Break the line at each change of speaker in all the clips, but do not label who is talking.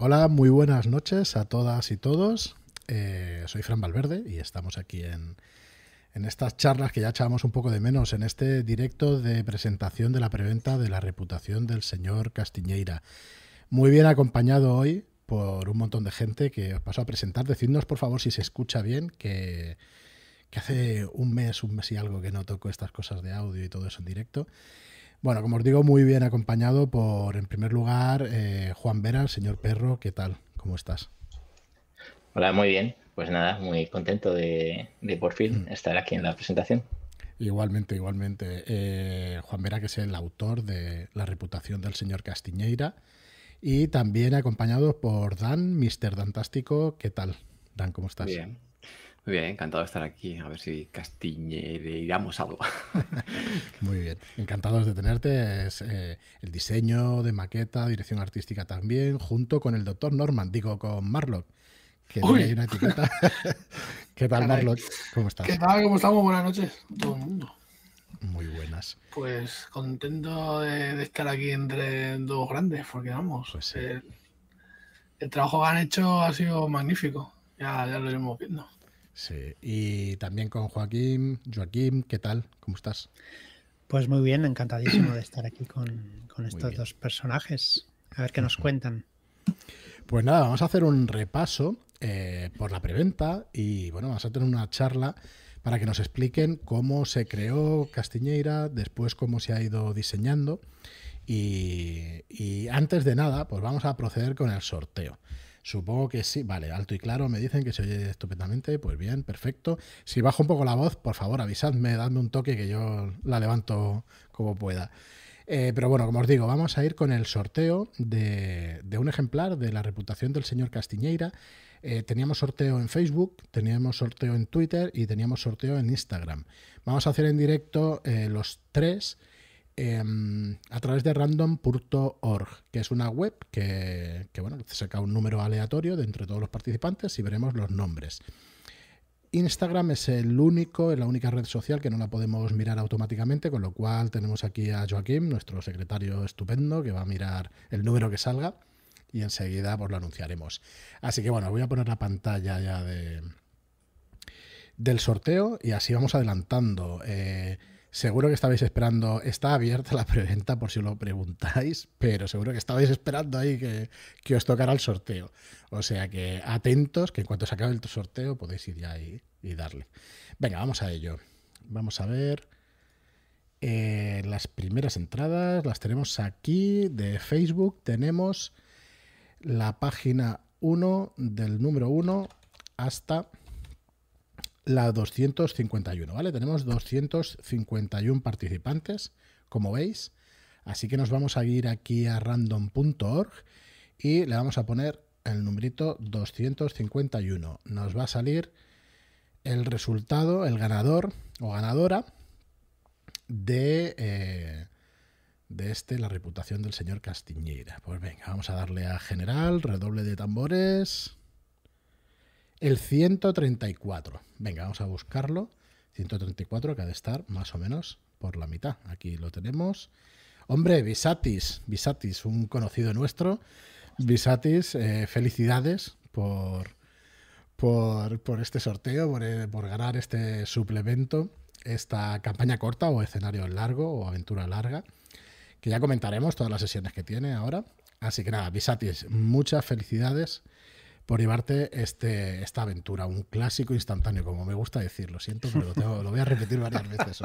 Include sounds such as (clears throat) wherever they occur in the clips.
Hola, muy buenas noches a todas y todos. Eh, soy Fran Valverde y estamos aquí en, en estas charlas que ya echábamos un poco de menos, en este directo de presentación de la preventa de la reputación del señor Castiñeira. Muy bien acompañado hoy por un montón de gente que os paso a presentar. Decidnos, por favor, si se escucha bien, que, que hace un mes, un mes y algo que no toco estas cosas de audio y todo eso en directo. Bueno, como os digo, muy bien acompañado por, en primer lugar, eh, Juan Vera, el señor Perro. ¿Qué tal? ¿Cómo estás?
Hola, muy bien. Pues nada, muy contento de, por fin mm. estar aquí en la presentación.
Igualmente, igualmente. Eh, Juan Vera, que es el autor de La reputación del señor Castiñeira. Y también acompañado por Dan, Mr. Dantástico. ¿Qué tal? Dan, ¿cómo estás?
Bien. Muy bien, encantado de estar aquí. A ver si castiñeiramos algo. (laughs)
Muy bien, encantados de tenerte. Es eh, el diseño de maqueta, dirección artística también, junto con el doctor Norman, digo, con Marlock, que tiene una etiqueta. (laughs) ¿Qué tal, Marlock? ¿Cómo estás?
¿Qué tal? ¿Cómo estamos? Buenas noches todo el mundo.
Muy buenas.
Pues contento de, estar aquí entre dos grandes, porque vamos,
pues
el, trabajo que han hecho ha sido magnífico. Ya, ya lo iremos viendo.
Sí, y también con Joaquín. Joaquín, ¿qué tal? ¿Cómo estás?
Pues muy bien, encantadísimo de estar aquí con, estos dos personajes. A ver qué nos cuentan.
Pues nada, vamos a hacer un repaso eh, por la preventa y bueno, vamos a tener una charla para que nos expliquen cómo se creó Castiñeira, después cómo se ha ido diseñando y, y antes de nada, pues vamos a proceder con el sorteo. Supongo que sí. Vale, alto y claro, me dicen que se oye estupendamente. Pues bien, perfecto. Si bajo un poco la voz, por favor, avisadme, dadme un toque que yo la levanto como pueda. Eh, pero bueno, como os digo, vamos a ir con el sorteo de, un ejemplar de la reputación del señor Castiñeira. Eh, teníamos sorteo en Facebook, teníamos sorteo en Twitter y teníamos sorteo en Instagram. Vamos a hacer en directo eh, los tres Em, a través de random.org, que es una web que, bueno, saca un número aleatorio de entre todos los participantes y veremos los nombres. Instagram es el único, es la única red social que no la podemos mirar automáticamente, con lo cual tenemos aquí a Joaquín, nuestro secretario estupendo, que va a mirar el número que salga y enseguida pues lo anunciaremos. Así que bueno, voy a poner la pantalla ya de del sorteo y así vamos adelantando. Eh, Seguro que estabais esperando, está abierta la preventa por si lo preguntáis, pero seguro que estabais esperando ahí que, os tocara el sorteo. O sea que atentos, que en cuanto se acabe el sorteo podéis ir ya y, y darle. Venga, vamos a ello. Vamos a ver. Eh, las primeras entradas las tenemos aquí de Facebook. Tenemos la página 1 del número 1 hasta la 251, ¿vale? Tenemos 251 participantes, como veis. Así que nos vamos a ir aquí a random.org y le vamos a poner el numerito 251. Nos va a salir el resultado, el ganador o ganadora de, eh, de este, la reputación del señor Castiñeira. Pues venga, vamos a darle a general, redoble de tambores. El 134. Venga, vamos a buscarlo. 134 que ha de estar más o menos por la mitad. Aquí lo tenemos. Hombre, Visatis, Visatis, un conocido nuestro. Visatis, eh, felicidades por, por, este sorteo, por, eh, por, ganar este suplemento, esta campaña corta o escenario largo o aventura larga, que ya comentaremos todas las sesiones que tiene ahora. Así que nada, Visatis, muchas felicidades por llevarte este, esta aventura, un clásico instantáneo, como me gusta decirlo. Siento, pero lo, voy a repetir varias veces.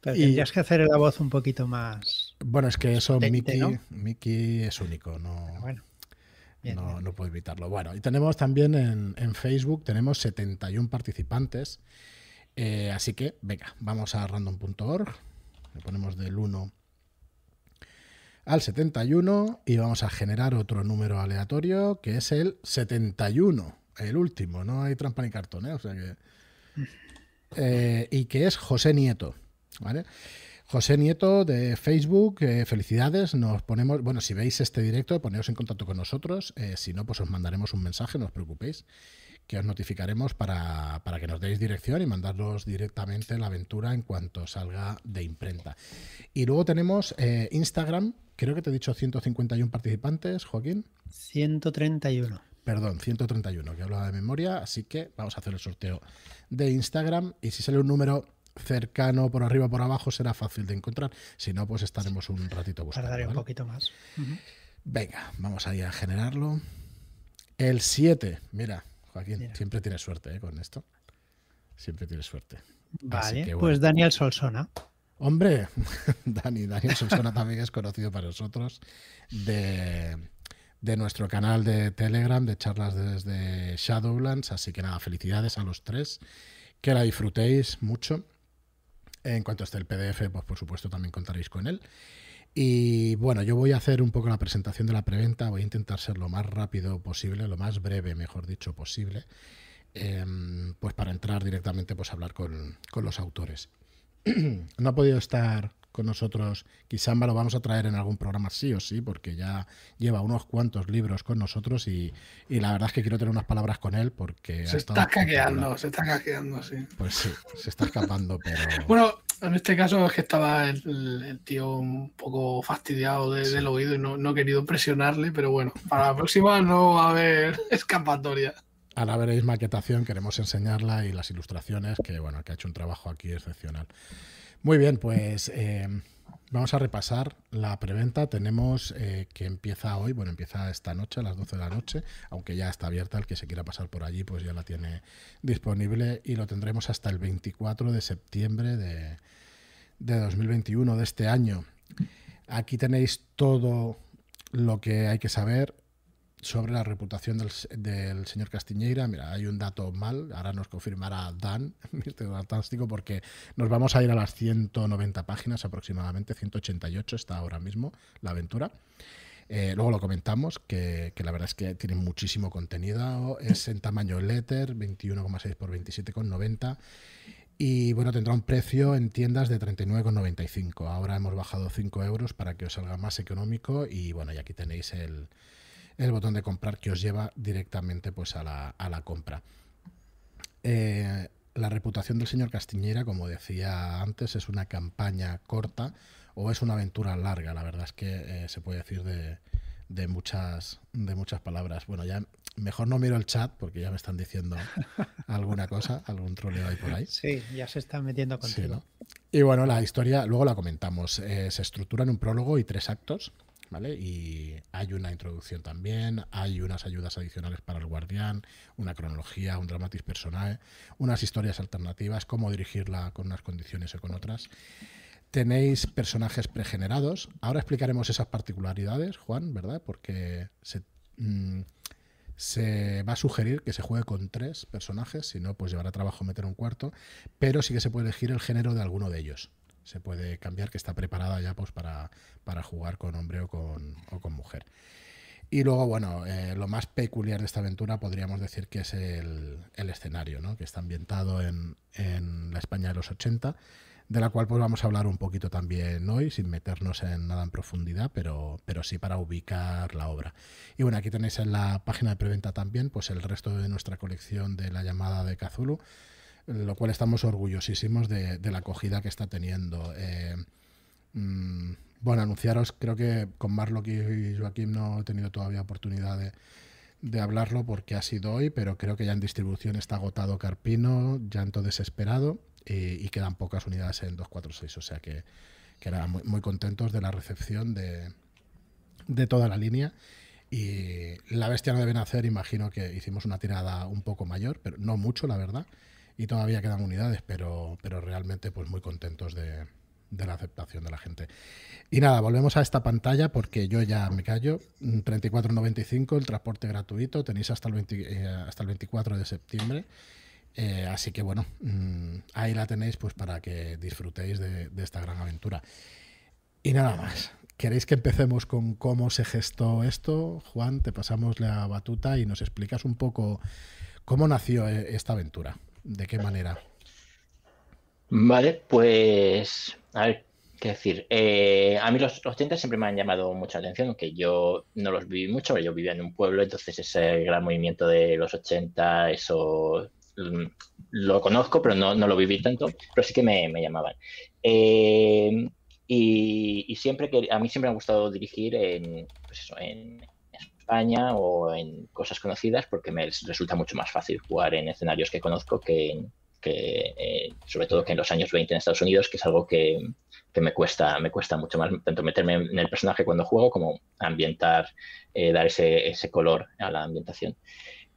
tendrías que hacer la voz un poquito más.
Bueno, es que eso Mickey, es único, no, bueno, no, puedo evitarlo. Bueno, y tenemos también en, Facebook, tenemos 71 participantes. Eh, así que, venga, vamos a random.org, le ponemos del 1 al 71 y vamos a generar otro número aleatorio que es el 71, el último, no hay trampa ni cartón, ¿eh? o sea que... Eh, y que es José Nieto, ¿vale? José Nieto de Facebook, eh, felicidades, nos ponemos, bueno, si veis este directo, poneos en contacto con nosotros, si no, pues os mandaremos un mensaje, no os preocupéis, que os notificaremos para, para, que nos deis dirección y mandarnos directamente la aventura en cuanto salga de imprenta. Y luego tenemos eh, Instagram, creo que te he dicho 151 participantes, Joaquín.
131.
Perdón, 131, que hablaba de memoria, así que vamos a hacer el sorteo de Instagram y si sale un número cercano por arriba o por abajo será fácil de encontrar, si no pues estaremos un ratito buscando.
Tardaré
¿vale?
un poquito más.
Venga, vamos ahí a generarlo. El 7, mira, Joaquín,
Mira.
siempre tienes suerte ¿eh? con esto. Siempre tienes suerte.
Vale,
que bueno.
pues Daniel Solsona.
Hombre, (laughs) Dani, Daniel Solsona también es conocido para nosotros de, de nuestro canal de Telegram de charlas desde Shadowlands. Así que nada, felicidades a los tres. Que la disfrutéis mucho. En cuanto esté el PDF, pues por supuesto también contaréis con él. Y bueno, yo voy a hacer un poco la presentación de la preventa, voy a intentar ser lo más rápido posible, lo más breve, mejor dicho, posible, eh, pues para entrar directamente pues, a hablar con, con los autores. (clears throat) no ha podido estar con nosotros, quizá lo vamos a traer en algún programa sí o sí, porque ya lleva unos cuantos libros con nosotros y, y la verdad es que quiero tener unas palabras con él porque...
Se está caqueando, se está caqueando, sí.
Pues sí, se está escapando, pero... (laughs)
Bueno, en este caso es que estaba el, el tío un poco fastidiado de-
Sí.
del oído y no, no he querido presionarle, pero bueno, para la próxima no va a haber (laughs) escapatoria.
Ahora veréis maquetación, queremos enseñarla y las ilustraciones, que bueno, que ha hecho un trabajo aquí excepcional. Muy bien, pues eh, vamos a repasar la preventa. Tenemos eh, que empieza hoy, bueno, empieza esta noche a las 12 de la noche, aunque ya está abierta, el que se quiera pasar por allí, pues ya la tiene disponible y lo tendremos hasta el 24 de septiembre de, de 2021, de este año. Aquí tenéis todo lo que hay que saber sobre la reputación del, del, señor Castiñeira. Mira, hay un dato mal, ahora nos confirmará Dan, (laughs) Mr. Fantástico, porque nos vamos a ir a las 190 páginas aproximadamente, 188 está ahora mismo la aventura. Eh, luego lo comentamos, que, que, la verdad es que tiene muchísimo contenido, es en tamaño letter, 21,6 por 27,90. Y bueno, tendrá un precio en tiendas de 39,95. Ahora hemos bajado 5 euros para que os salga más económico. Y bueno, y aquí tenéis el, el botón de comprar que os lleva directamente pues a la, a la compra. Eh, la reputación del señor Castiñera, como decía antes, es una campaña corta o es una aventura larga. La verdad es que eh, se puede decir de, de, muchas, de muchas palabras. Bueno, ya mejor no miro el chat porque ya me están diciendo (laughs) alguna cosa, algún troleo ahí por ahí.
Sí, ya se están metiendo contigo.
Sí, ¿no? Y bueno, la historia, luego la comentamos. Eh, se estructura en un prólogo y tres actos. ¿Vale? Y hay una introducción también, hay unas ayudas adicionales para el guardián, una cronología, un dramatis personae, unas historias alternativas, cómo dirigirla con unas condiciones o con otras. Tenéis personajes pregenerados. Ahora explicaremos esas particularidades, Juan, ¿verdad? Porque se, mmm, se va a sugerir que se juegue con tres personajes, si no, pues llevará trabajo meter un cuarto, pero sí que se puede elegir el género de alguno de ellos se puede cambiar, que está preparada ya pues para, para jugar con hombre o con, o con mujer. Y luego, bueno, eh, lo más peculiar de esta aventura podríamos decir que es el, el escenario, ¿no? que está ambientado en, en, la España de los 80, de la cual pues vamos a hablar un poquito también hoy, sin meternos en nada en profundidad, pero, pero sí para ubicar la obra. Y bueno, aquí tenéis en la página de preventa también pues el resto de nuestra colección de la llamada de Cthulhu, lo cual estamos orgullosísimos de, la acogida que está teniendo. Eh, mmm, bueno, anunciaros, creo que con Marlock y Joaquín no he tenido todavía oportunidad de, de, hablarlo porque ha sido hoy, pero creo que ya en distribución está agotado Carpino, Llanto Desesperado y, y quedan pocas unidades en 246, o sea que, que eran muy, muy, contentos de la recepción de, de toda la línea. Y La Bestia no deben hacer, imagino que hicimos una tirada un poco mayor, pero no mucho, la verdad y todavía quedan unidades, pero, pero realmente pues muy contentos de, de, la aceptación de la gente. Y nada, volvemos a esta pantalla porque yo ya me callo. 34.95 el transporte gratuito, tenéis hasta el, 20, eh, hasta el 24 de septiembre. Eh, así que bueno, mmm, ahí la tenéis pues para que disfrutéis de, esta gran aventura. Y nada más. ¿Queréis que empecemos con cómo se gestó esto? Juan, te pasamos la batuta y nos explicas un poco cómo nació eh, esta aventura. ¿De qué manera?
Vale, pues a ver, qué decir, eh, a mí los 80 siempre me han llamado mucha atención, aunque yo no los viví mucho, yo vivía en un pueblo, entonces ese gran movimiento de los 80, eso mm, lo conozco, pero no, no lo viví tanto, pero sí que me, me llamaban. Eh, y, siempre que a mí siempre me ha gustado dirigir en, pues en España o en cosas conocidas porque me resulta mucho más fácil jugar en escenarios que conozco que que eh, sobre todo que en los años 20 en Estados Unidos, que es algo que, que, me cuesta me cuesta mucho más tanto meterme en el personaje cuando juego como ambientar, eh, dar ese, ese, color a la ambientación.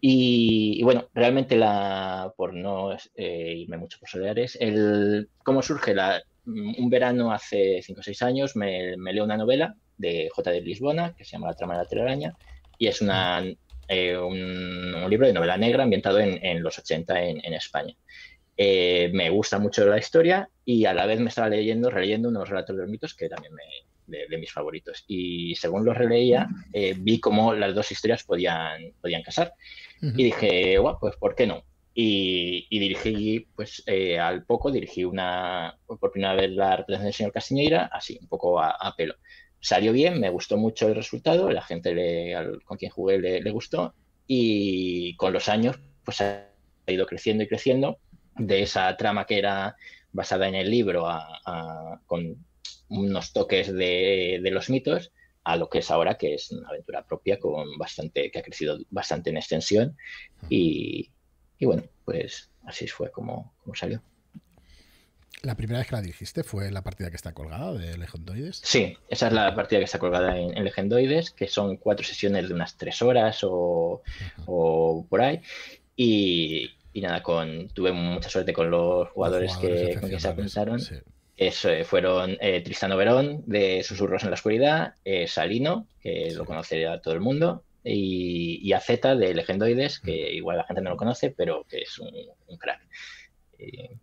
Y, y bueno, realmente la, por no eh, irme mucho por soleares, el cómo surge la, un verano hace 5 o 6 años me, me, leo una novela de J. de Lisbona que se llama La trama de la telaraña y es una, eh, un, un, libro de novela negra ambientado en, en los 80 en, en España. Eh, me gusta mucho la historia y a la vez me estaba leyendo, releyendo unos relatos de los mitos que también me, de, de mis favoritos. Y según los releía, eh, vi cómo las dos historias podían, podían casar. Uh -huh. Y dije, bueno, pues ¿por qué no? Y, y dirigí, pues eh, al poco, dirigí una, por primera vez la representación del señor Castiñeira, así, un poco a, a, pelo. Salió bien, me gustó mucho el resultado, la gente le, al, con quien jugué le, le gustó y con los años, pues ha ido creciendo y creciendo de esa trama que era basada en el libro a, a, con unos toques de, de, los mitos a lo que es ahora, que es una aventura propia con bastante, que ha crecido bastante en extensión y, y bueno, pues así fue como, como, salió.
¿La primera vez que la dirigiste fue la partida que está colgada de Legendoides?
Sí, esa es la partida que está colgada en, en Legendoides, que son cuatro sesiones de unas tres horas o, o por ahí. Y, y nada, con, tuve mucha suerte con los jugadores, los jugadores que, con que se apuntaron. Sí. Eh, fueron eh, Tristano Verón, de Susurros en la Oscuridad, eh, Salino, que lo conocería todo el mundo, y, y AZ de Legendoides, que mm. igual la gente no lo conoce, pero que es un, un crack.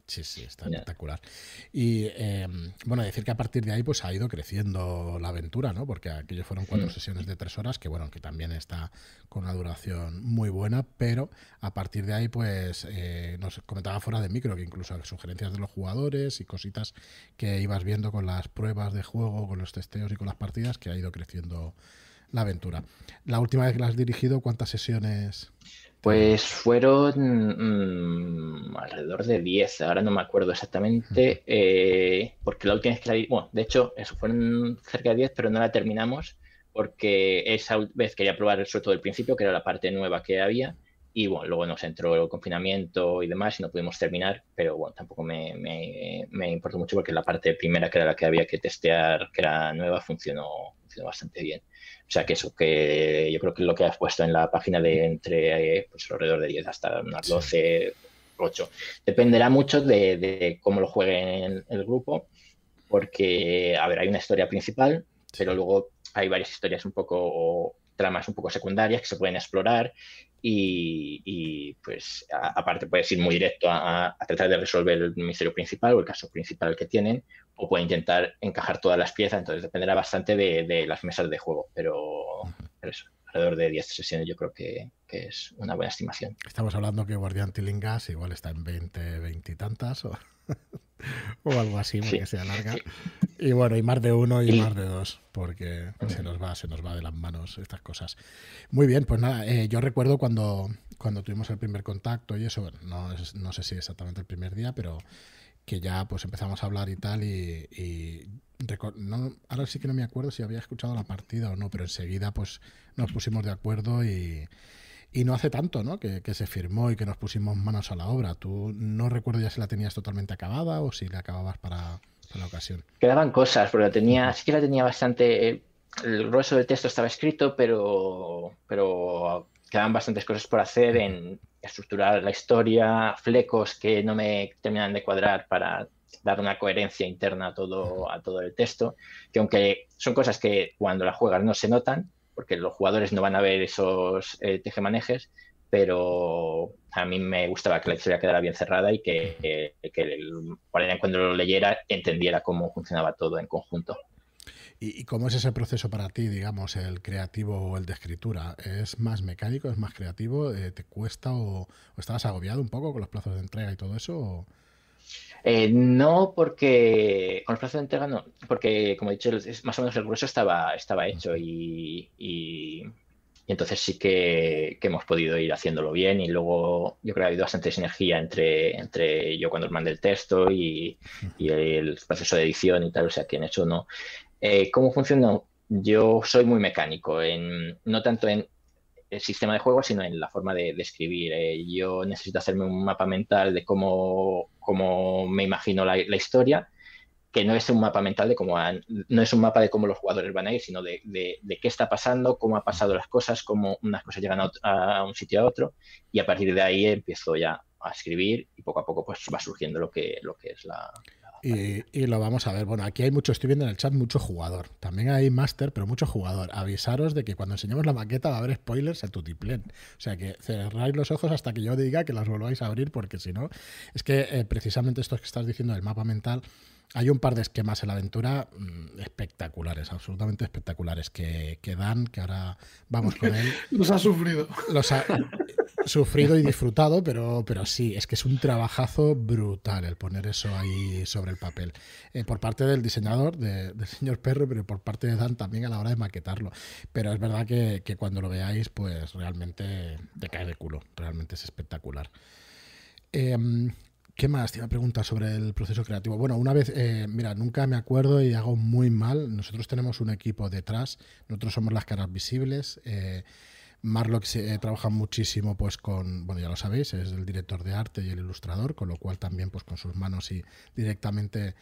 Sí, sí, está espectacular. Y eh, bueno, decir que a partir de ahí pues ha ido creciendo la aventura, ¿no? Porque aquello fueron cuatro mm. sesiones de tres horas, que bueno, que también está con una duración muy buena, pero a partir de ahí pues eh, nos comentaba fuera de micro que incluso sugerencias de los jugadores y cositas que ibas viendo con las pruebas de juego, con los testeos y con las partidas, que ha ido creciendo la aventura. La última vez que la has dirigido, ¿cuántas sesiones?
Pues fueron mmm, alrededor de 10, ahora no me acuerdo exactamente, eh, porque la última vez que la bueno, de hecho, eso fueron cerca de 10, pero no la terminamos porque esa vez quería probar sobre todo el principio, que era la parte nueva que había, y bueno, luego nos entró el confinamiento y demás y no pudimos terminar, pero bueno, tampoco me, me, me importó mucho porque la parte primera, que era la que había que testear, que era nueva, funcionó, funcionó bastante bien. O sea que eso, que yo creo que lo que has puesto en la página de entre eh, pues, alrededor de 10 hasta unas 12, 8. Dependerá mucho de, de cómo lo jueguen el grupo, porque, a ver, hay una historia principal, pero luego hay varias historias un poco, o tramas un poco secundarias que se pueden explorar y, y pues a, aparte puedes ir muy directo a, a, tratar de resolver el misterio principal o el caso principal que tienen o puede intentar encajar todas las piezas, entonces dependerá bastante de, de las mesas de juego, pero, pero, eso, alrededor de 10 sesiones yo creo que, que, es una buena estimación.
Estamos hablando que Guardián Tilingas igual está en 20, 20 y tantas o, (laughs) o algo así, porque sí. sea larga. Y bueno, y más de uno y, y... más de dos, porque uh -huh. se nos va, se nos va de las manos estas cosas. Muy bien, pues nada, eh, yo recuerdo cuando, cuando tuvimos el primer contacto y eso, no, no sé si exactamente el primer día, pero que ya pues empezamos a hablar y tal y, ahora sí que no me acuerdo si había escuchado la partida o no, pero enseguida pues nos pusimos de acuerdo y, y no hace tanto, ¿no? Que, que, se firmó y que nos pusimos manos a la obra. Tú no recuerdo ya si la tenías totalmente acabada o si la acababas para, la ocasión.
Quedaban cosas, la tenía, sí que la tenía bastante. El grueso del texto estaba escrito, pero, pero quedaban bastantes cosas por hacer en estructurar la historia, flecos que no me terminan de cuadrar para dar una coherencia interna a todo, a todo el texto, que aunque son cosas que cuando la juegas no se notan, porque los jugadores no van a ver esos eh, tejemanejes, pero a mí me gustaba que la historia quedara bien cerrada y que, cuando lo leyera entendiera cómo funcionaba todo en conjunto.
¿Y, cómo es ese proceso para ti, digamos, el creativo o el de escritura? ¿Es más mecánico, es más creativo? Eh, ¿Te cuesta o, o, estabas agobiado un poco con los plazos de entrega y todo eso? O...
Eh, no, porque con los plazos de entrega no, porque como he dicho, más o menos el grueso estaba, estaba hecho y, y, entonces sí que, hemos podido ir haciéndolo bien y luego yo creo que ha habido bastante sinergia entre, entre yo cuando os mandé el texto y, el proceso de edición y tal, o sea que en hecho no. Eh, ¿Cómo funciona? Yo soy muy mecánico, en, no tanto en el sistema de juego, sino en la forma de, escribir. Eh, yo necesito hacerme un mapa mental de cómo, cómo me imagino la, historia, que no es un mapa mental de cómo no es un mapa de cómo los jugadores van a ir, sino de, qué está pasando, cómo han pasado las cosas, cómo unas cosas llegan a, un sitio a otro, y a partir de ahí empiezo ya a escribir y poco a poco pues va surgiendo lo que, lo que es la,
y, lo vamos a ver. Bueno, aquí hay mucho, estoy viendo en el chat, mucho jugador. También hay máster, pero mucho jugador. Avisaros de que cuando enseñemos la maqueta va a haber spoilers a tutiplén. O sea que cerráis los ojos hasta que yo diga que las volváis a abrir, porque si no, es que eh, precisamente esto que estás diciendo del mapa mental. Hay un par de esquemas en la aventura mm, espectaculares, absolutamente espectaculares, que, que, dan, que ahora vamos con él. (laughs)
Los ha sufrido.
Los ha, sufrido y disfrutado, pero, pero sí, es que es un trabajazo brutal el poner eso ahí sobre el papel. Eh, por parte del diseñador, del señor Perro, pero por parte de Dan también a la hora de maquetarlo. Pero es verdad que, cuando lo veáis, pues realmente te cae de culo, realmente es espectacular. Em, ¿Qué más? Te iba a preguntar sobre el proceso creativo. Bueno, una vez, eh, mira, nunca me acuerdo y hago muy mal. Nosotros tenemos un equipo detrás, nosotros somos las caras visibles. Eh, Marlock eh, trabaja muchísimo pues con, bueno ya lo sabéis, es el director de arte y el ilustrador, con lo cual también pues con sus manos y directamente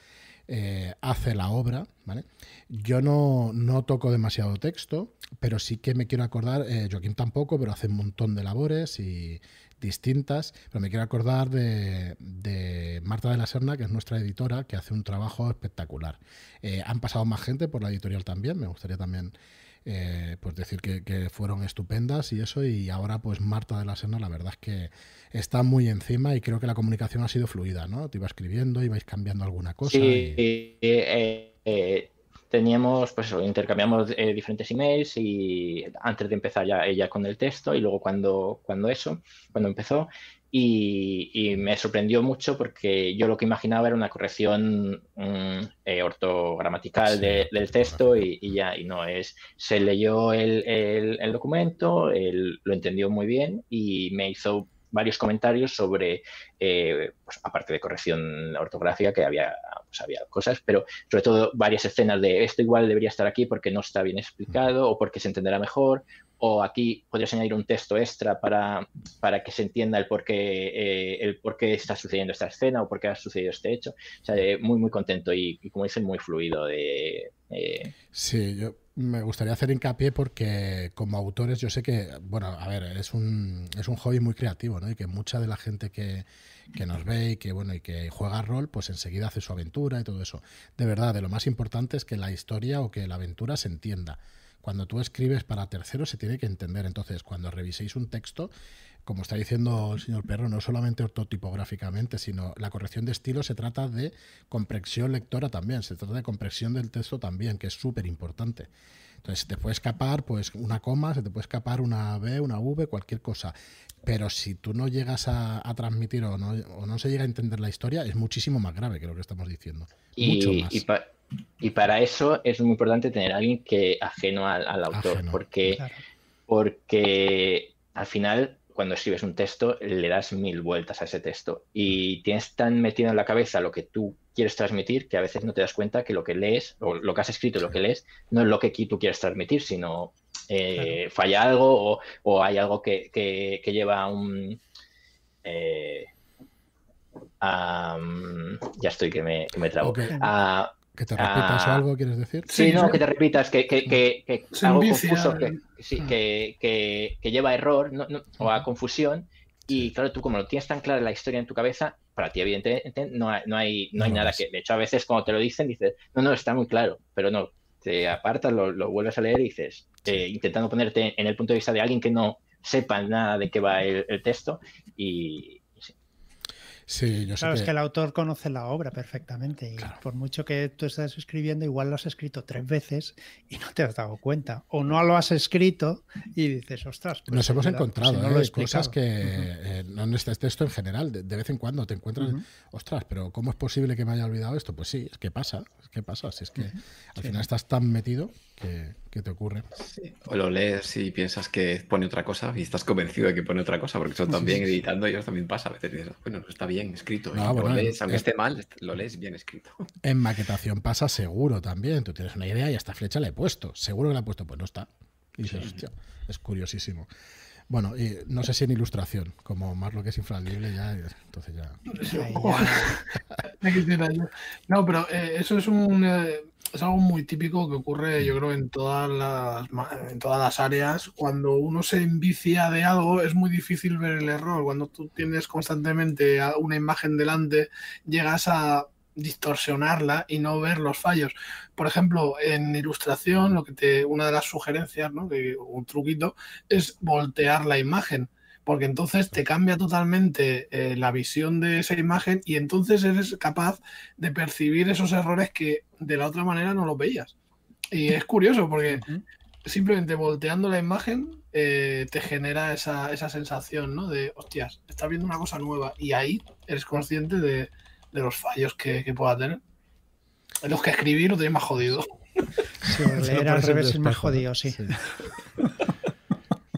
eh, hace la obra, ¿vale? Yo no, no, toco demasiado texto, pero sí que me quiero acordar, eh, Joaquín tampoco, pero hace un montón de labores y distintas, pero me quiero acordar de, de Marta de la Serna, que es nuestra editora, que hace un trabajo espectacular. han pasado más gente por la editorial también, me gustaría también eh, pues decir que, fueron estupendas y eso, y ahora pues Marta de la Serna, la verdad es que está muy encima y creo que la comunicación ha sido fluida, ¿no? Te iba escribiendo, ibais cambiando alguna cosa.
Sí, eh, eh, teníamos, pues intercambiamos diferentes emails y antes de empezar ya ella con el texto y luego cuando, cuando eso, cuando empezó, y, me sorprendió mucho porque yo lo que imaginaba era una corrección mm, eh, ortogramatical del texto y, ya, y no es, se leyó el, el, documento, él lo entendió muy bien y me hizo varios comentarios sobre, eh, pues, aparte de corrección ortográfica, que había, pues, había cosas, pero sobre todo varias escenas de esto igual debería estar aquí porque no está bien explicado o porque se entenderá mejor o aquí podrías añadir un texto extra para, para que se entienda el por, qué, eh, el por qué está sucediendo esta escena o por qué ha sucedido este hecho. O sea, eh, muy, muy contento y, como dicen, muy fluido. De,
Sí, yo me gustaría hacer hincapié porque como autores yo sé que, bueno, a ver, es un, es un hobby muy creativo, ¿no? Y que mucha de la gente que, que nos ve y que, bueno, y que juega rol, pues enseguida hace su aventura y todo eso. De verdad, de lo más importante es que la historia o que la aventura se entienda cuando tú escribes para terceros se tiene que entender. Entonces, cuando reviséis un texto, como está diciendo el señor Perro, no solamente ortotipográficamente, sino la corrección de estilo se trata de comprensión lectora también, se trata de comprensión del texto también, que es súper importante. Entonces, se te puede escapar pues una coma, se te puede escapar una B, una V, cualquier cosa. Pero si tú no llegas a, transmitir o no, o no, se llega a entender la historia, es muchísimo más grave que lo que estamos diciendo. Mucho más.
Y para eso es muy importante tener a alguien que ajeno al, autor, porque, porque al final cuando escribes un texto le das mil vueltas a ese texto. Y tienes tan metido en la cabeza lo que tú quieres transmitir que a veces no te das cuenta que lo que lees o lo que has escrito y lo que lees no es lo que tú quieres transmitir, sino eh, falla algo o, hay algo que, que, lleva a un... Eh, ya estoy que me, que me trabo.
¿Que te repitas o ah, algo, quieres decir?
Sí, no, que te repitas, que, que, que, algo confuso, que, sí, que, lleva error o a confusión. Y claro, tú como lo tienes tan clara la historia en tu cabeza, para ti evidentemente no hay, no hay, no hay nada que... De hecho, a veces cuando te lo dicen, dices, no, no, está muy claro, pero no, te apartas, lo, vuelves a leer y dices, eh, intentando ponerte en el punto de vista de alguien que no sepa nada de qué va el, texto y,
Sí, yo sé
Claro,
que...
es que el autor conoce la obra perfectamente y por mucho que tú estés escribiendo, igual lo has escrito tres veces y no te has dado cuenta. O no lo has escrito y dices, ostras. pues
Nos hemos
pues
encontrado
si no
¿eh? cosas que eh, no en este texto en general, de, de vez en cuando te encuentras, ostras, pero ¿cómo es posible que me haya olvidado esto? Pues sí, es que pasa, es que pasa, si es que al
Sí.
final estás tan metido que, que te ocurre.
O lo lees y piensas que pone otra cosa y estás convencido de que pone otra cosa, porque eso también editando ellos también pasa. A veces dices, bueno, no está bien escrito.
No,
y
bueno,
lo lees,
eh,
aunque
eh.
esté mal, lo lees bien escrito. (laughs)
En maquetación pasa seguro también. Tú tienes una idea y a esta flecha la he puesto. Seguro que la he puesto, pues no está. Y dices, hostia, es curiosísimo. Bueno, y no sé si en ilustración, como más lo que es infalible ya, entonces ya. (laughs) (laughs)
No, pero eh, eso es un eh, es algo muy típico que ocurre, yo creo, en todas las en todas las áreas. Cuando uno se envicia de algo, es muy difícil ver el error. Cuando tú tienes constantemente una imagen delante, llegas a distorsionarla y no ver los fallos. Por ejemplo, en ilustración, lo que te, una de las sugerencias, ¿no? un truquito, es voltear la imagen porque entonces te cambia totalmente eh, la visión de esa imagen y entonces eres capaz de percibir esos errores que de la otra manera no los veías. Y es curioso porque simplemente volteando la imagen eh, te genera esa, esa sensación, ¿no? De, hostias, estás viendo una cosa nueva y ahí eres consciente de, de los fallos que, que pueda tener. Los que escribir lo tenéis más jodido.
Sí, (laughs) leer al revés es más jodido, sí. (laughs)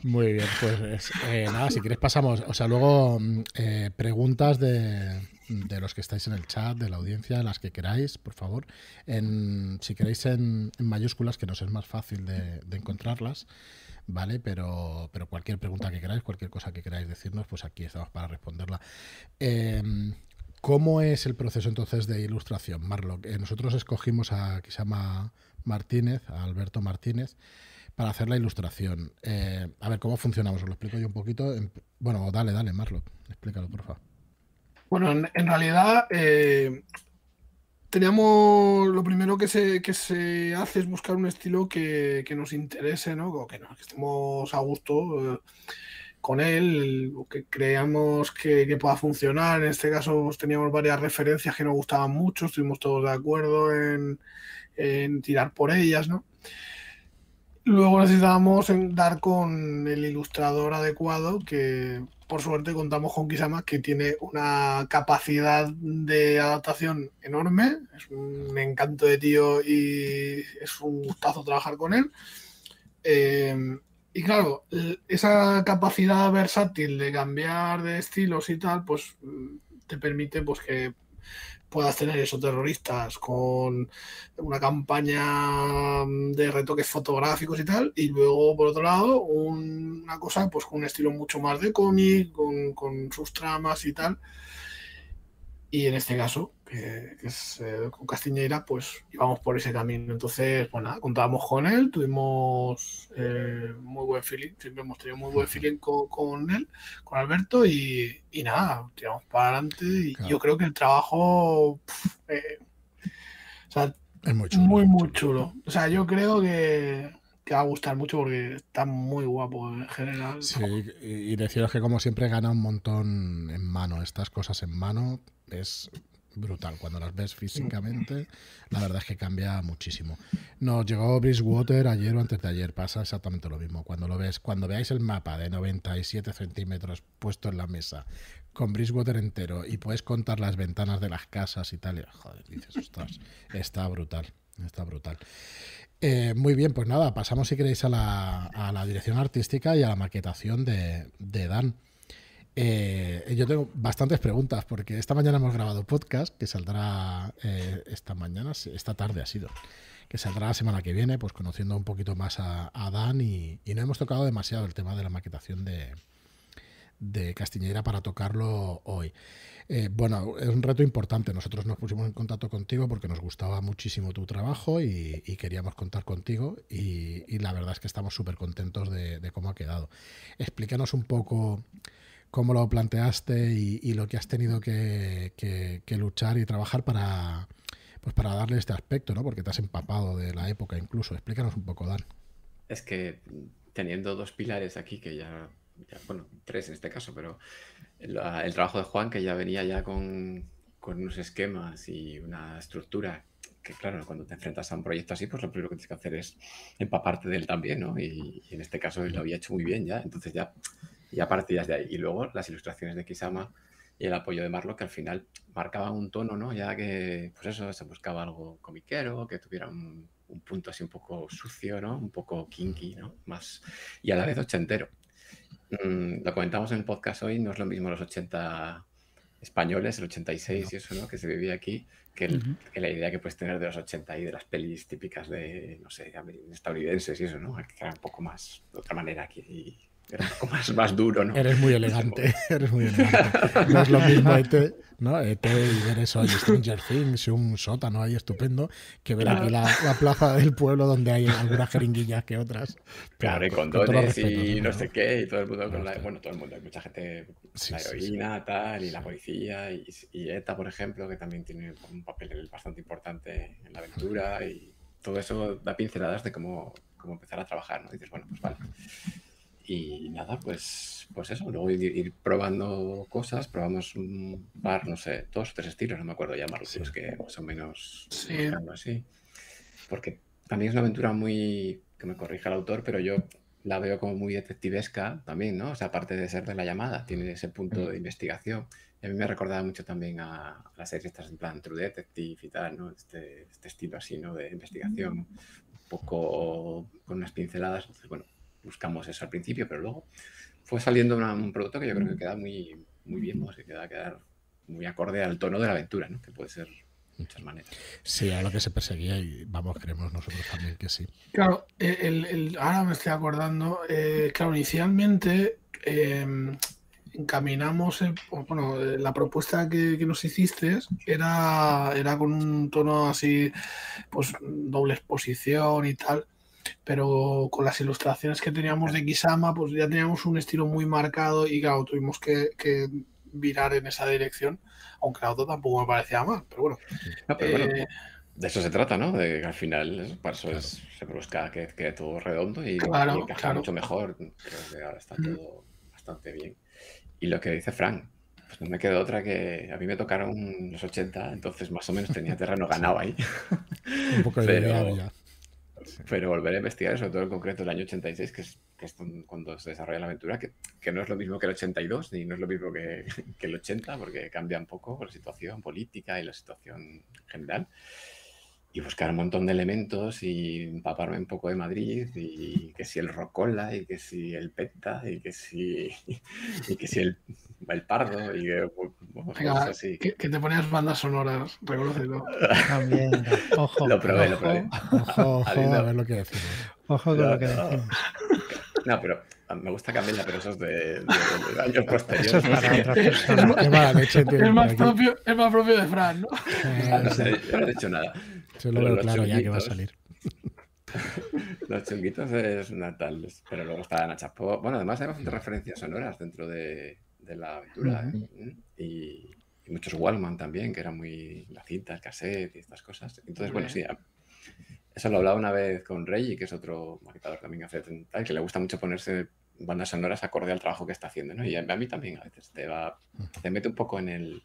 Muy bien, pues es- eh, nada, si quieres pasamos, o sea, luego mm, eh, preguntas de, de los que estáis en el chat, de la audiencia, las que queráis, por favor. En, si queréis en, mayúsculas, que nos es más fácil de, encontrarlas, ¿vale? Pero, pero cualquier pregunta que queráis, cualquier cosa que queráis decirnos, pues aquí estamos para responderla. Eh, ¿Cómo es el proceso entonces de ilustración, Marlock? Eh, nosotros escogimos a que se llama Martínez, a Alberto Martínez, para hacer la ilustración. Eh, a ver, ¿cómo funcionamos? Os lo explico yo un poquito. En- bueno, dale, dale, Marlock, explícalo, por favor.
Bueno, en, en realidad eh, teníamos lo primero que se, que se hace es buscar un estilo que, que nos interese, ¿no? O que, no- que estemos a gusto eh, con él, o que creamos que, que pueda funcionar. En este caso pues, teníamos varias referencias que nos gustaban mucho, estuvimos todos de acuerdo en, en tirar por ellas, ¿no? Luego necesitábamos dar con el ilustrador adecuado, que por suerte contamos con Kisama, que tiene una capacidad de adaptación enorme. Es un encanto de tío y es un gustazo trabajar con él. Eh, y claro, esa capacidad versátil de cambiar de estilos y tal, pues mm, te permite pues que puedas tener esos terroristas con una campaña mm, de retoques fotográficos y tal, y luego, por otro lado, un- una cosa pues con un estilo mucho más de cómic, con, con sus tramas y tal. Y en este caso, que, que es eh, con Castiñeira, pues íbamos por ese camino. Entonces, bueno, nada, contábamos con él, tuvimos eh, muy buen feeling, siempre hemos tenido muy buen feeling con, con él, con Alberto, y, y nada, tiramos para adelante. Y
Claro.
yo creo que el trabajo, eh, o sea,
Es muy chulo.
muy, muy chulo. O sea, yo creo que, que va a gustar mucho porque está muy guapo en general.
Sí, y deciros que como siempre gana un montón en mano. Estas cosas en mano es brutal. Cuando las ves físicamente, la verdad es que cambia muchísimo. Nos llegó Bridgewater ayer o antes de ayer. Pasa exactamente lo mismo. Cuando lo ves, cuando veáis el mapa de 97 centímetros puesto en la mesa con Bridgewater entero y puedes contar las ventanas de las casas y tal, joder, dices, ostras, está brutal. Está brutal. Eh, muy bien, pues nada, pasamos si queréis a la, a la dirección artística y a la maquetación de, de Dan. Eh, yo tengo bastantes preguntas porque esta mañana hemos grabado podcast que saldrá eh, esta mañana, esta tarde ha sido, que saldrá la semana que viene, pues conociendo un poquito más a, Dan y, no hemos tocado demasiado el tema de la maquetación de, de Castiñeira para tocarlo hoy. Eh, bueno, es un reto importante. Nosotros nos pusimos en contacto contigo porque nos gustaba muchísimo tu trabajo y, queríamos contar contigo y, la verdad es que estamos súper contentos de cómo ha quedado. Explícanos un poco cómo lo planteaste y, y lo que has tenido que, que- que luchar y trabajar para, pues para darle este aspecto, ¿no? Porque te has empapado de la época incluso. Explícanos un poco, Dan.
Es que teniendo dos pilares aquí, que ya, ya- bueno, tres en este caso, pero el trabajo de Juan, que ya venía ya con, con unos esquemas y una estructura que claro, cuando te enfrentas a un proyecto así, pues lo primero que tienes que hacer es empaparte de él también, ¿no? Y, en este caso él lo había hecho muy bien ya, entonces ya, ya partías de ahí. Y luego las ilustraciones de Kisama y el apoyo de Marlo, que al final marcaban un tono, ¿no? Ya que, pues eso, se buscaba algo comiquero, que tuviera un, un punto así un poco sucio, ¿no? Un poco kinky, ¿no? Más, y a la vez ochentero. Mm, lo comentamos en el podcast hoy, no es lo mismo los 80 españoles, el 86 y eso, ¿no? Que se vivía aquí, que, la idea que puedes tener de los 80 y de las pelis típicas de, no sé, estadounidenses y eso, ¿no? Que era un poco más, de otra manera aquí, era más, más duro, ¿no?
Eres muy elegante, (laughs) eres muy elegante. No es lo mismo (laughs) ET, ¿no? ET y ver eso, Stranger Things, un sótano ahí estupendo, que ver aquí la, la, plaza del pueblo donde hay algunas jeringuillas que otras.
claro, y con, dones y no sé qué, y todo el mundo con la... Bueno, todo el mundo, hay mucha gente, la heroína, tal, y la policía, y, y ETA, por ejemplo, que también tiene un papel bastante importante en la aventura, y todo eso da pinceladas de cómo, cómo empezar a trabajar, ¿no? Y dices, bueno, pues vale. Y nada, pues, pues eso, luego ir, probando cosas, probamos un par, no sé, dos o tres estilos, no me acuerdo llamarlos, los que más o menos
sí.
así. Porque también es una aventura muy, que me corrija el autor, pero yo la veo como muy detectivesca también, ¿no? O sea, aparte de ser de la llamada, tiene ese punto de investigación. Y a mí me ha recordado mucho también a, las series estas en plan True Detective y tal, ¿no? Este, este estilo así, ¿no? De investigación, un poco con unas pinceladas. Entonces, bueno, buscamos eso al principio, pero luego fue saliendo un producto que yo creo que queda muy, muy bien, que queda quedar muy acorde al tono de la aventura, ¿no? que puede ser muchas maneras.
Sí, a lo que se perseguía y vamos, creemos nosotros también que sí.
Claro, el, ahora me estoy acordando, eh, claro, inicialmente em, encaminamos, bueno, la propuesta que, que, nos hiciste era, era con un tono así, pues doble exposición y tal pero con las ilustraciones que teníamos de Kisama, pues ya teníamos un estilo muy marcado y claro, tuvimos que, virar en esa dirección, aunque la otra tampoco me parecía mal, pero bueno.
Eh, de eso se trata, ¿no? De que al final, para eso se busca que quede todo redondo y,
claro,
mucho mejor. Creo que ahora está todo bastante bien. Y lo que dice Frank, pues no me quedó otra que a mí me tocaron los 80, entonces más o menos tenía terreno ganado ahí. (laughs)
Un poco de pero, ya.
Pero volver a investigar, sobre todo en concreto el año 86, que es, que es cuando se desarrolla la aventura, que, no es lo mismo que el 82, ni no es lo mismo que, que, el 80, porque cambia un poco la situación política y la situación general y buscar un montón de elementos y empaparme un poco de Madrid y que si el Rocola y que si el Penta y que si (laughs) y que si el, el Pardo y que
Venga, así. Que, que, te ponías bandas sonoras, reconocelo. (laughs)
También, ojo.
Lo probé, lo probé.
Ojo, (laughs) ojo, a ver lo que decimos.
Ojo con no, lo que decimos.
No, pero me gusta cambiarla, pero esos de, de, de años posteriores. Eso
es, para es, es, más propio, es más propio de Fran, ¿no?
Ah, no sé, yo no he dicho nada.
Yo lo veo claro ya que va a salir. (laughs)
Los chunguitos es Natal, pero luego está Ana Chapo. Bueno, además hay bastantes referencias sonoras dentro de, de la aventura. ¿eh? y, y, muchos Wallman también, que era muy la cinta, el cassette y estas cosas. Entonces, bueno, sí, eso lo hablaba una vez con Reggie, que es otro maquetador también que hace tal, que le gusta mucho ponerse bandas sonoras acorde al trabajo que está haciendo, ¿no? Y a mí también a veces te va, te mete un poco en el,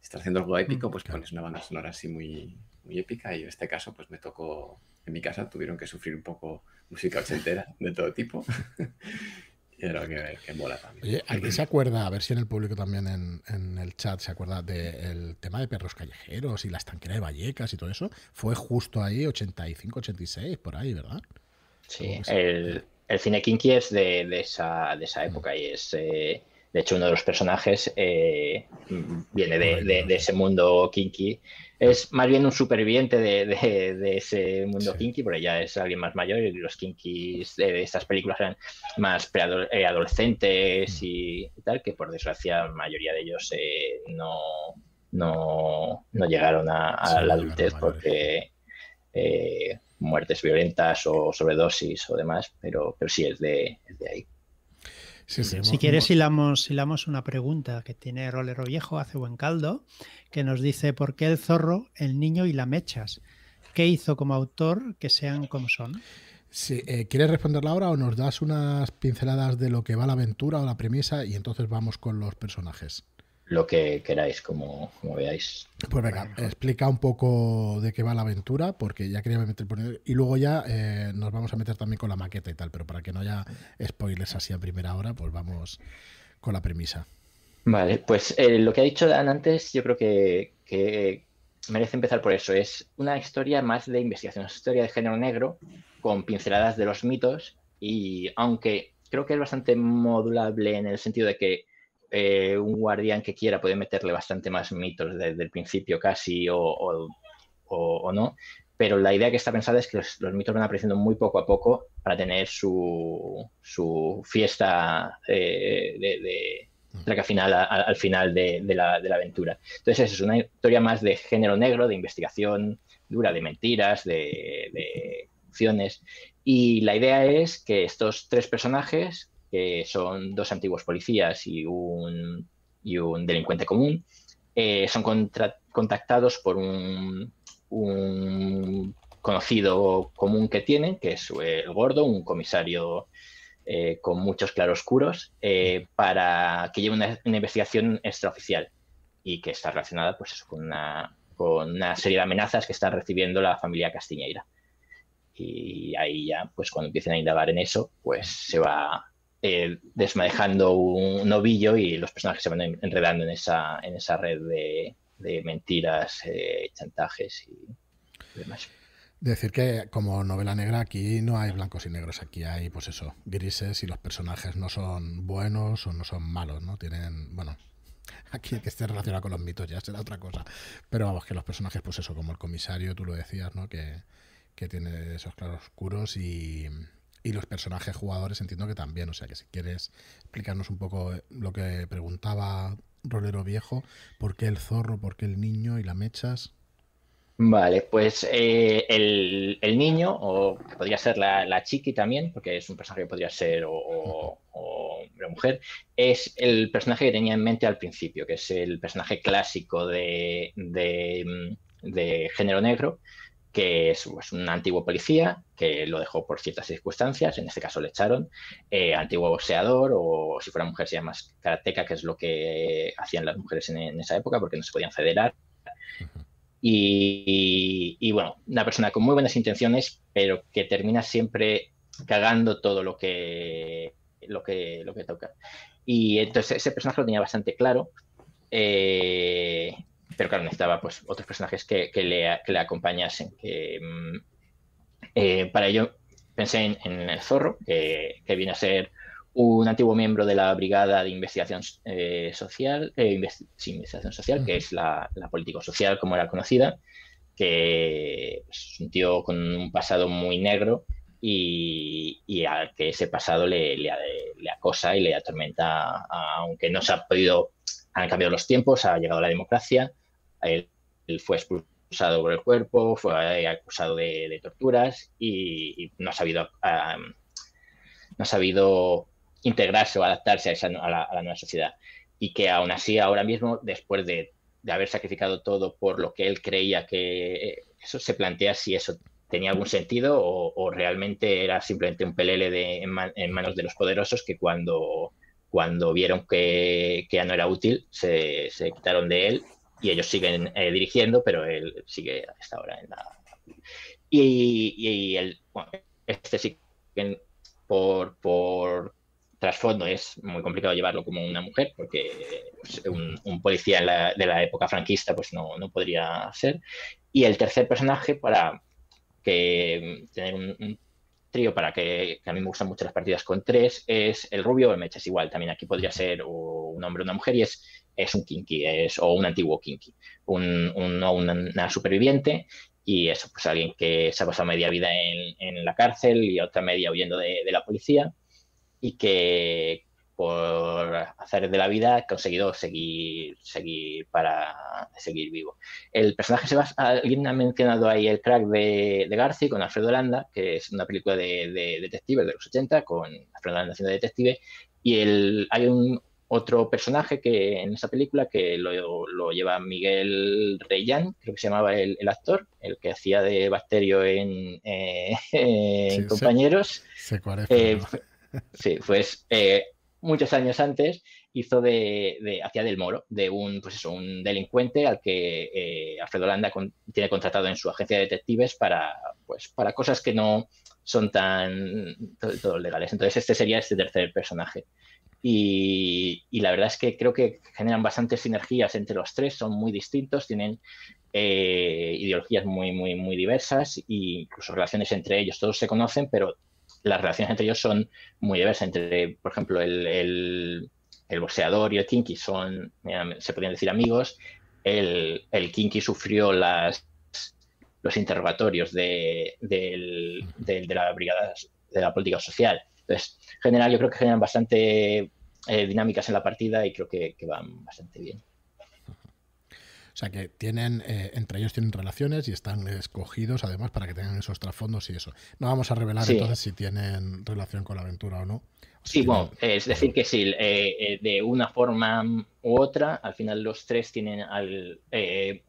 si estás haciendo algo épico, pues pones una banda sonora así muy, muy épica y en este caso pues me tocó, en mi casa tuvieron que sufrir un poco música ochentera de todo tipo. (laughs) y era que, que mola también.
Oye, ¿alguien se acuerda, a ver si en el público también en, en el chat se acuerda del tema de perros callejeros y la estanquera de Vallecas y todo eso? Fue justo ahí, 85, 86, por ahí, ¿verdad?
Sí, el, el, cine kinky es de, de, esa, de esa época y es... Eh, de hecho, uno de los personajes eh, viene de, de, de, ese mundo kinky es más bien un superviviente de, de, ese mundo sí. kinky, porque ya es alguien más mayor y los kinkis de estas películas eran más preadolescentes mm. y, y, tal, que por desgracia la mayoría de ellos eh, no, no, no, llegaron a, a sí, la adultez porque eh, muertes violentas o sobredosis o demás, pero, pero sí es de, es de ahí.
Sí, sí, si quieres, hilamos, hilamos una pregunta que tiene Rolero Viejo, hace buen caldo, que nos dice: ¿por qué el zorro, el niño y la mechas? ¿Qué hizo como autor que sean como son?
Sí, eh, ¿Quieres responderla ahora o nos das unas pinceladas de lo que va la aventura o la premisa y entonces vamos con los personajes?
Lo que queráis, como, veáis.
Pues venga, explica un poco de qué va la aventura, porque ya quería meter por Y luego ya eh, nos vamos a meter también con la maqueta y tal, pero para que no haya spoilers así a primera hora, pues vamos con la premisa.
Vale, pues eh, lo que ha dicho Dan antes, yo creo que, que merece empezar por eso. Es una historia más de investigación, una historia de género negro con pinceladas de los mitos y aunque creo que es bastante modulable en el sentido de que eh, un guardián que quiera puede meterle bastante más mitos desde el principio casi o, no, pero la idea que está pensada es que los, mitos van apareciendo muy poco a poco para tener su, fiesta eh, de la final, al final de, la, aventura. Entonces, es una historia más de género negro, de investigación dura, de mentiras, de, de opciones. Y la idea es que estos tres personajes, que son dos antiguos policías y un, y un delincuente común, eh, son contactados por un, un, conocido común que tienen, que es el gordo, un comisario eh, con muchos claroscuros, eh, para que lleve una, investigación extraoficial y que está relacionada pues, con, una, con una serie de amenazas que está recibiendo la familia Castiñeira. Y ahí ya, pues cuando empiecen a indagar en eso, pues se va eh, desmadejando un novillo y los personajes se van enredando en esa, en esa red de, mentiras, eh, chantajes y demás.
Decir que como novela negra aquí no hay blancos y negros, aquí hay pues eso, grises y los personajes no son buenos o no son malos, ¿no? Tienen, bueno, (laughs) aquí que esté relacionado con los mitos ya será otra cosa, pero vamos, que los personajes pues eso, como el comisario, tú lo decías, ¿no? Que, que tiene esos claroscuros y, y los personajes jugadores entiendo que también, o sea que si quieres explicarnos un poco lo que preguntaba Rolero Viejo, ¿por qué el zorro, por qué el niño y la mechas?
Vale, pues eh, el, niño, o podría ser la, chiqui también, porque es un personaje que podría ser o, mujer, es el personaje que tenía en mente al principio, que es el personaje clásico de, género negro, que es pues, un antiguo policía que lo dejó por ciertas circunstancias, en este caso le echaron, eh, antiguo boxeador o si fuera mujer se llama karateca, que es lo que hacían las mujeres en esa época porque no se podían federar. Y, bueno, una persona con muy buenas intenciones, pero que termina siempre cagando todo lo que, lo que, lo que toca. Y entonces ese personaje lo tenía bastante claro. Eh, pero claro, necesitaba pues, otros personajes que, le, que le, acompañasen. Que, mm, eh, para ello pensé en, el zorro, que, que, viene a ser un antiguo miembro de la Brigada de Investigación eh, Social, eh, investigación social, que es la, político-social como era conocida, que es un tío con un pasado muy negro y, y al que ese pasado le, le, acosa y le atormenta, aunque no se ha podido, han cambiado los tiempos, ha llegado la democracia, él, fue expulsado por el cuerpo, fue acusado de, torturas y, no ha sabido... no ha sabido integrarse o adaptarse a, esa, a, la, nueva sociedad. Y que aún así, ahora mismo, después de, haber sacrificado todo por lo que él creía que eso se plantea si eso tenía algún sentido o, realmente era simplemente un pelele de, en, manos de los poderosos que cuando, cuando vieron que, ya no era útil se, quitaron de él y ellos siguen eh, dirigiendo, pero él sigue hasta ahora en la... Y, el, este sí por, trasfondo es muy complicado llevarlo como una mujer, porque pues, un, policía de la época franquista pues no, no, podría ser. Y el tercer personaje, para que tener un, trío, para que, a mí me gustan mucho las partidas con tres, es el rubio o el mecha. Es igual, también aquí podría ser un hombre o una mujer y es, es un kinky, es, o un antiguo kinky, un, una, superviviente y eso, pues alguien que se ha pasado media vida en, la cárcel y otra media huyendo de, la policía y que por hacer de la vida ha conseguido seguir, seguir para seguir vivo. El personaje se va, alguien ha mencionado ahí el crack de, de Garci con Alfredo Landa, que es una película de, de detectives de los 80 con Alfredo Landa haciendo detective, y el, hay un, otro personaje que en esa película que lo, lleva Miguel Reyán, creo que se llamaba el, actor, el que hacía de Bacterio en, Compañeros. sí, pues muchos años antes hizo de, hacía del moro, de un, pues eso, un delincuente al que eh, Alfredo Landa tiene contratado en su agencia de detectives para, pues, para cosas que no son tan todos legales. Entonces este sería este tercer personaje. Y, la verdad es que creo que generan bastantes sinergias entre los tres, son muy distintos, tienen eh, ideologías muy, muy, muy diversas e incluso relaciones entre ellos. Todos se conocen, pero las relaciones entre ellos son muy diversas. Entre, por ejemplo, el el boxeador y el Kinky son, se podrían decir amigos, el, el Kinky sufrió las, los interrogatorios de, la brigada de la política social. Entonces, en general, yo creo que generan bastante eh, dinámicas en la partida y creo que, van bastante bien.
O sea que tienen, eh, entre ellos tienen relaciones y están escogidos además para que tengan esos trasfondos y eso. No vamos a revelar entonces si tienen relación con la aventura o no.
Sí, bueno, es decir que sí, eh, eh, de una forma u otra, al final los tres tienen eh,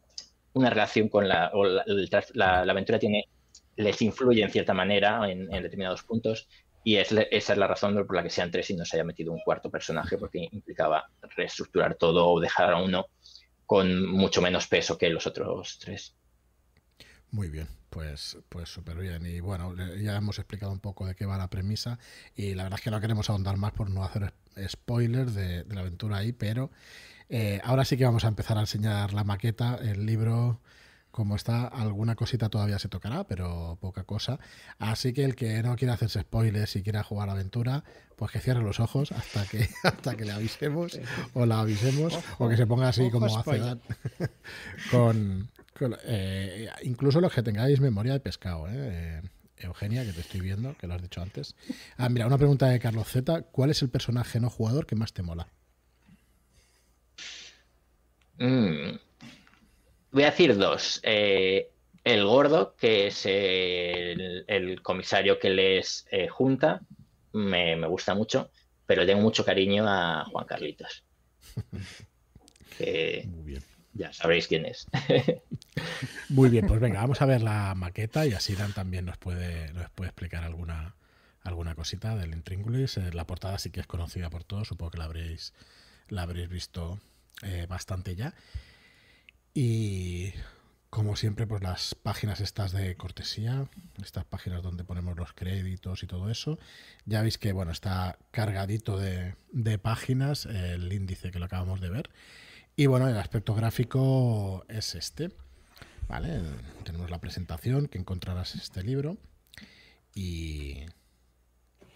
una relación con la, o la, aventura tiene, les influye en cierta manera en, determinados puntos y es, esa es la razón por la que sean tres y no se haya metido un cuarto personaje porque implicaba reestructurar todo o dejar a uno con mucho menos peso que los otros tres.
Muy bien, pues pues súper bien. Y bueno, ya hemos explicado un poco de qué va la premisa y la verdad es que no queremos ahondar más por no hacer spoilers de, la aventura ahí, pero eh, ahora sí que vamos a empezar a enseñar la maqueta, el libro como está, alguna cosita todavía se tocará, pero poca cosa. Así que el que no quiera hacerse spoilers y quiera jugar aventura, pues que cierre los ojos hasta que, (laughs) hasta que le avisemos o la avisemos, o que se ponga así como hace (laughs) con, eh, incluso los que tengáis memoria de pescado, ¿eh? ¿eh? Eugenia, que te estoy viendo, que lo has dicho antes. Ah, mira, una pregunta de Carlos Z. ¿Cuál es el personaje no jugador que más te mola?
Mm. Voy a decir dos. Eh, el gordo, que es el, comisario que les junta, me, me, gusta mucho, pero tengo mucho cariño a Juan Carlitos. (laughs) Muy bien ya sabréis quién es. (laughs)
Muy bien, pues venga, vamos a ver la maqueta y así Dan también nos puede, nos puede explicar alguna, alguna cosita del Intríngulis. Eh, la portada sí que es conocida por todos, supongo que la habréis, la habréis visto eh, bastante ya. Y como siempre, pues las páginas estas de cortesía, estas páginas donde ponemos los créditos y todo eso. Ya veis que bueno, está cargadito de, de páginas el índice que lo acabamos de ver. Y bueno, el aspecto gráfico es este. Vale, tenemos la presentación que encontrarás en este libro. Y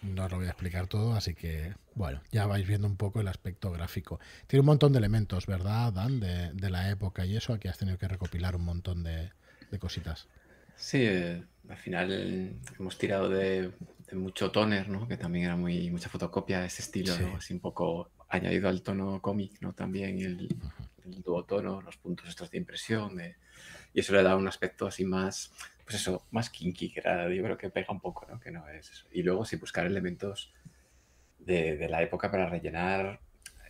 no os lo voy a explicar todo, así que bueno, ya vais viendo un poco el aspecto gráfico. Tiene un montón de elementos, ¿verdad, Dan? De, la época y eso. Aquí has tenido que recopilar un montón de, cositas.
Sí, eh, al final hemos tirado de, mucho toner, ¿no? Que también era muy mucha fotocopia de ese estilo, Así un poco añadido al tono cómic, ¿no? También el, el duotono, los puntos estos de impresión, y eso le da un aspecto así más, pues eso, más kinky, que era, yo creo que pega un poco, ¿no? Que no es eso. Y luego sí buscar elementos de, de la época para rellenar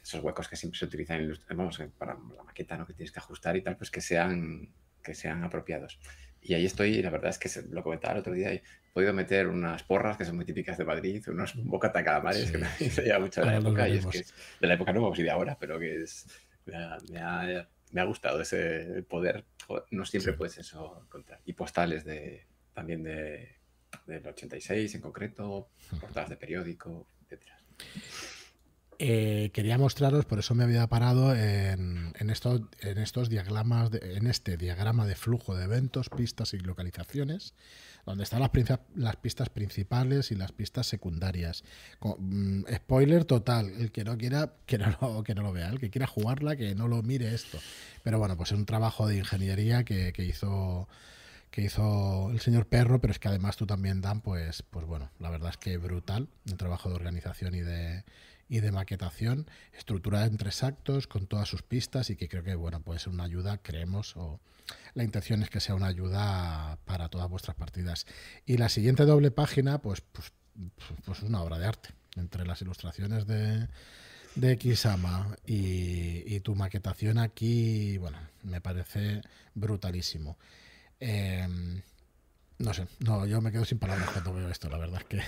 esos huecos que siempre se utilizan vamos, para la maqueta, ¿no? Que tienes que ajustar y tal, pues que sean, que sean apropiados. Y ahí estoy, y la verdad es que lo comentaba el otro día, he podido meter unas porras que son muy típicas de Madrid, unos bocata calamares que me (laughs) lleva mucho de la época, y es que de la época no vamos ir de ahora, pero que es, me ha, me ha, gustado ese poder, no siempre puedes eso encontrar. Y postales de también de, del 86 en concreto, portadas de periódico, etcétera.
Eh, quería mostraros, por eso me había parado en, estos, en estos diagramas, en este diagrama de flujo de eventos, pistas y localizaciones, donde están las, las pistas principales y las pistas secundarias. Mm, spoiler total, el que no quiera, que no, lo, que no lo vea, el que quiera jugarla, que no lo mire esto. Pero bueno, pues es un trabajo de ingeniería que, que hizo que hizo el señor Perro, pero es que además tú también, Dan, pues, pues bueno, la verdad es que brutal, un trabajo de organización y de, y de maquetación, estructurada en tres actos, con todas sus pistas y que creo que bueno, puede ser una ayuda, creemos, o la intención es que sea una ayuda para todas vuestras partidas. Y la siguiente doble página, pues, pues, pues, pues es una obra de arte. Entre las ilustraciones de, de Kisama y, tu maquetación aquí, bueno, me parece brutalísimo. Em, no sé, no, yo me quedo sin palabras cuando veo esto, la verdad es que,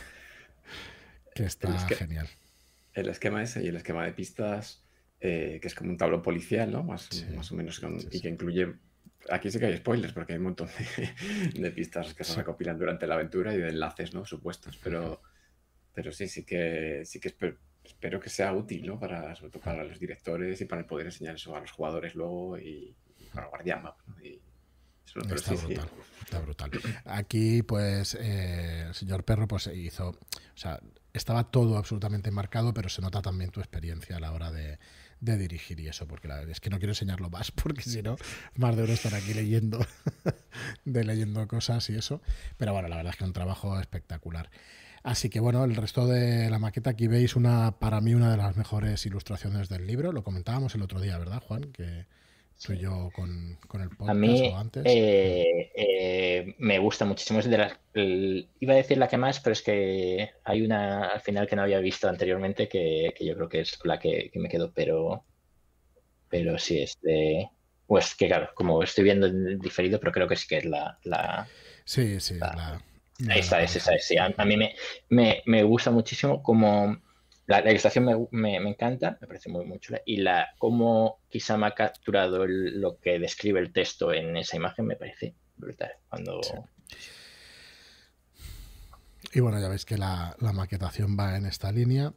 que está genial.
El esquema ese y el esquema de pistas, eh, que es como un tablón policial, ¿no? Más, más o menos, y que incluye Aquí sí que hay spoilers porque hay un montón de, pistas que se recopilan durante la aventura y de enlaces, ¿no? Supuestos, pero, pero sí, sí que, sí que espero, que sea útil, ¿no? Para, sobre todo para los directores y para poder enseñar eso a los jugadores luego y, para Guardian ¿no?
está brutal, está brutal. Aquí, pues, eh, el señor Perro, pues hizo, o sea, estaba todo absolutamente marcado, pero se nota también tu experiencia a la hora de, de dirigir y eso, porque la verdad es que no quiero enseñarlo más, (laughs) porque si no, más de uno estar aquí leyendo, (laughs) de leyendo cosas y eso. Pero bueno, la verdad es que un trabajo espectacular. Así que bueno, el resto de la maqueta, aquí veis una, para mí, una de las mejores ilustraciones del libro. Lo comentábamos el otro día, ¿verdad, Juan? Que, soy yo con, el podcast
a mí, antes. Eh, eh, me gusta muchísimo. Es de las, iba a decir la que más, pero es que hay una al final que no había visto anteriormente que, yo creo que es la que, me quedo, pero, pero sí es de. Pues que claro, como estoy viendo diferido, pero creo que sí que es la. la
sí, sí, la,
esa es, esa es. Sí. A, mí me, me, me gusta muchísimo como la, ilustración me, encanta, me parece muy, muy chula. Y la cómo me ha capturado lo que describe el texto en esa imagen me parece brutal. Cuando...
Y bueno, ya veis que la, maquetación va en esta línea,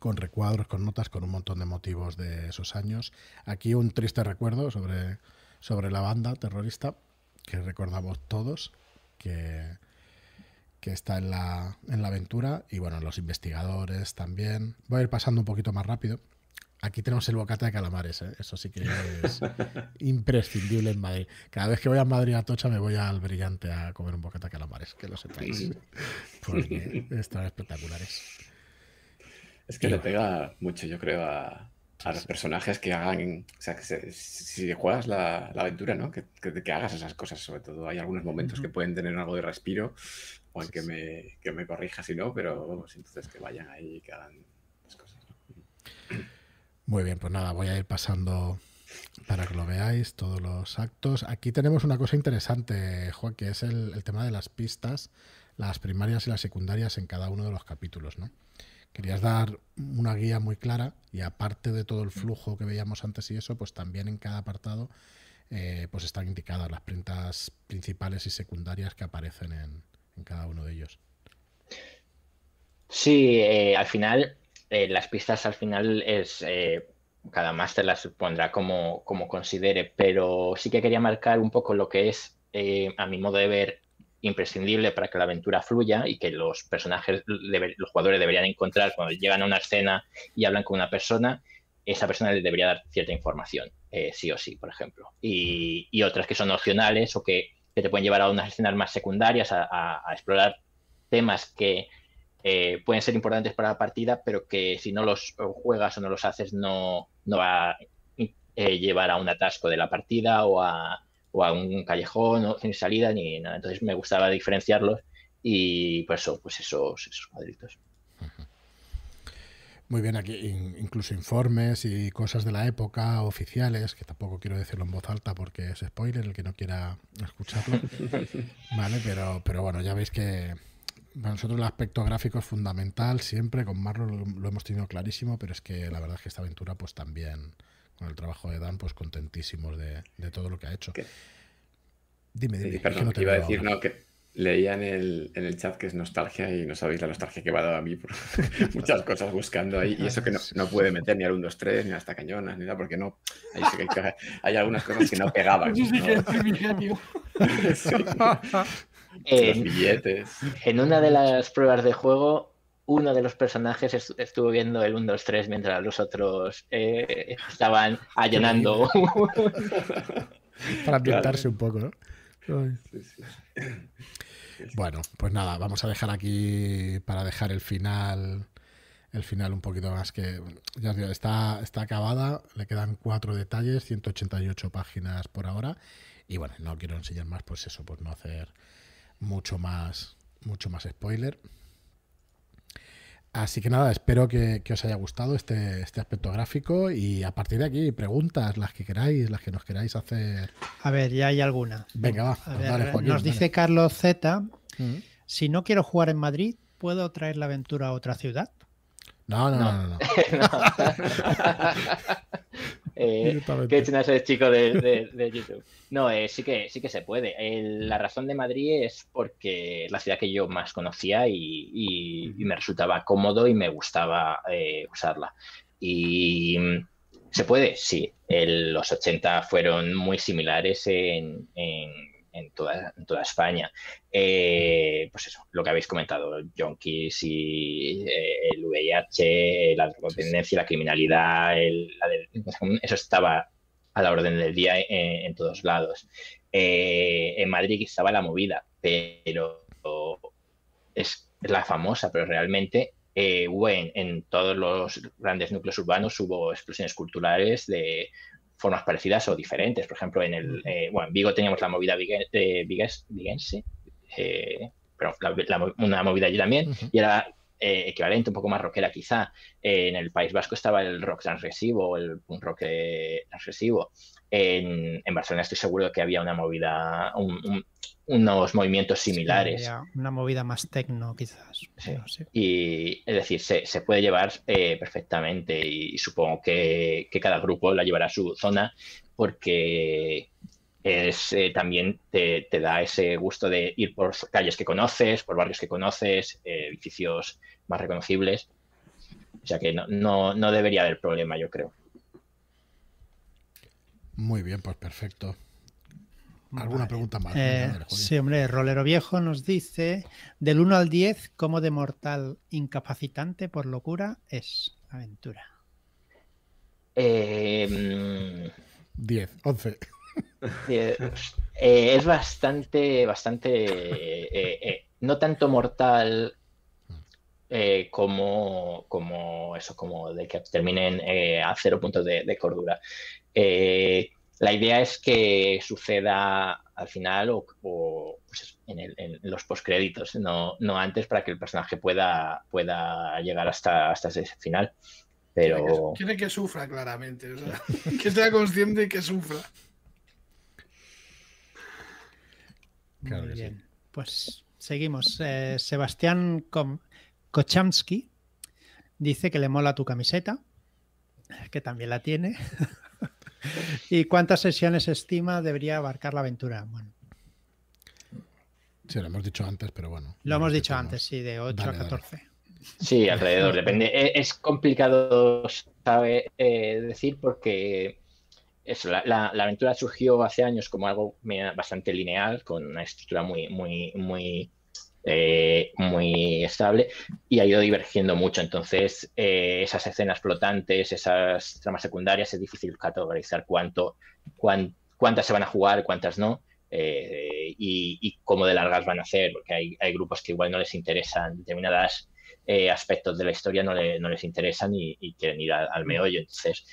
con recuadros, con notas, con un montón de motivos de esos años. Aquí un triste recuerdo sobre, sobre la banda terrorista que recordamos todos, que que está en la, en la aventura y bueno, los investigadores también. Voy a ir pasando un poquito más rápido. Aquí tenemos el bocata de calamares, ¿eh? eso sí que es (laughs) imprescindible en Madrid. Cada vez que voy a Madrid a Tocha me voy al brillante a comer un bocata de calamares, que lo sepáis. Porque están espectaculares.
Es que le pega mucho, yo creo, a, a los personajes que hagan, o sea, que si juegas la, aventura, ¿no? Que, que, hagas esas cosas, sobre todo. Hay algunos momentos que pueden tener algo de respiro, en que me, que me corrija si no, pero vamos, entonces que vayan ahí y que hagan las cosas.
Muy bien, pues nada, voy a ir pasando para que lo veáis, todos los actos. Aquí tenemos una cosa interesante, Juan, que es el, el tema de las pistas, las primarias y las secundarias en cada uno de los capítulos, ¿no? querías dar una guía muy clara y aparte de todo el flujo que veíamos antes y eso, pues también en cada apartado eh, pues están indicadas las prendas principales y secundarias que aparecen en, cada uno de ellos.
Sí, eh, al final, eh, las pistas al final es cada máster las pondrá como, como considere, pero sí que quería marcar un poco lo que es, a mi modo de ver, imprescindible para que la aventura fluya y que los personajes, los jugadores deberían encontrar cuando llegan a una escena y hablan con una persona, esa persona les debería dar cierta información, eh, sí o sí, por ejemplo. Y, otras que son opcionales o que, te pueden llevar a unas escenas más secundarias, a, explorar temas que eh, pueden ser importantes para la partida, pero que si no los juegas o no los haces no, no va a eh, llevar a un atasco de la partida o a, un callejón sin salida ni nada. Entonces me gustaba diferenciarlos y por eso, pues esos, esos cuadritos.
Muy bien, aquí incluso informes y cosas de la época oficiales, que tampoco quiero decirlo en voz alta porque es spoiler el que no quiera escucharlo. (laughs) vale, pero, pero bueno, ya veis que para nosotros el aspecto gráfico es fundamental siempre, con Marro lo, hemos tenido clarísimo, pero es que la verdad es que esta aventura pues también con el trabajo de Dan, pues contentísimos de, todo lo que ha hecho.
Dime, dime. perdón, iba a decir, no, que leía en el, en el chat que es nostalgia y no sabéis la nostalgia que me ha dado a mí por (laughs) muchas cosas buscando ahí. Y eso que no, no puede meter ni al 1, 2, 3, ni hasta cañonas, ni nada, porque no. Ahí sí que hay, algunas cosas que no pegaban. Sí, (laughs)
Los billetes. En una de las pruebas de juego uno de los personajes estuvo viendo el 1, 2, 3 mientras los otros eh, estaban allanando. (laughs)
Para ambientarse un poco, ¿no? Bueno, pues nada, vamos a dejar aquí para dejar el final el final un poquito más que ya os digo, está, está acabada, le quedan cuatro detalles, 188 páginas por ahora y bueno, no quiero enseñar más, pues eso, pues no hacer mucho más mucho más spoiler. Así que nada, espero que, os haya gustado este, este, aspecto gráfico y a partir de aquí, preguntas, las que queráis, las que nos queráis hacer.
A ver, ya hay alguna.
Venga, va.
Nos dice Carlos Z, mm. si no quiero jugar en Madrid, ¿puedo traer la aventura a otra ciudad?
No, no, no. no, (laughs) (laughs) (laughs)
eh, que a ese chico de, YouTube. No, eh, sí, que, sí que se puede. la razón de Madrid es porque es la ciudad que yo más conocía y, me resultaba cómodo y me gustaba eh, usarla. Y mm, se puede, sí. los 80 fueron muy similares en en toda, toda España. Eh, pues eso, lo que habéis comentado, yonkis y eh, el VIH, la drogodependencia, la criminalidad, eso estaba a la orden del día en, todos lados. Eh, en Madrid estaba la movida, pero es, la famosa, pero realmente hubo en, en, todos los grandes núcleos urbanos hubo explosiones culturales de formas parecidas o diferentes. Por ejemplo, en el eh, bueno, en Vigo teníamos la movida eh, viguense, eh, pero una movida allí también, y era equivalente, un poco más rockera quizá. en el País Vasco estaba el rock transgresivo, el punk rock transgresivo. En, en, Barcelona estoy seguro de que había una movida, unos movimientos similares.
una movida más tecno, quizás.
Y es decir, se, puede llevar eh, perfectamente y, supongo que, cada grupo la llevará a su zona porque es, eh, también te, da ese gusto de ir por calles que conoces, por barrios que conoces, eh, edificios más reconocibles. O sea que no, no debería haber problema, yo creo.
Muy bien, pues perfecto. ¿Alguna pregunta más?
Eh, sí, hombre, Rolero Viejo nos dice, del 1 al 10, ¿cómo de mortal incapacitante por locura es aventura?
10, 11.
es bastante, bastante, eh, no tanto mortal eh, como, como eso, como de que terminen a cero puntos de, de cordura. Eh, la idea es que suceda al final o, pues en, los postcréditos, no, no antes para que el personaje pueda, pueda llegar hasta, hasta ese final. Pero...
Quiere que, sufra claramente, (laughs) que sea consciente y que sufra.
Muy bien. Pues seguimos. Eh, Sebastián Kochamsky dice que le mola tu camiseta, que también la tiene. (laughs) ¿Y cuántas sesiones estima debería abarcar la aventura? Bueno.
Sí, lo hemos dicho antes, pero bueno.
Lo hemos dicho antes, sí, de 8 a 14.
Sí, alrededor, depende. Es complicado sabe, eh, decir porque eso, la, aventura surgió hace años como algo bastante lineal, con una estructura muy, muy, muy eh, muy estable y ha ido divergiendo mucho. Entonces, eh, esas escenas flotantes, esas tramas secundarias, es difícil categorizar cuánto, cuántas se van a jugar, cuántas no. Eh, y, cómo de largas van a ser, porque hay, grupos que igual no les interesan determinados aspectos de la historia, no, no les interesan y, quieren ir al, meollo. Entonces,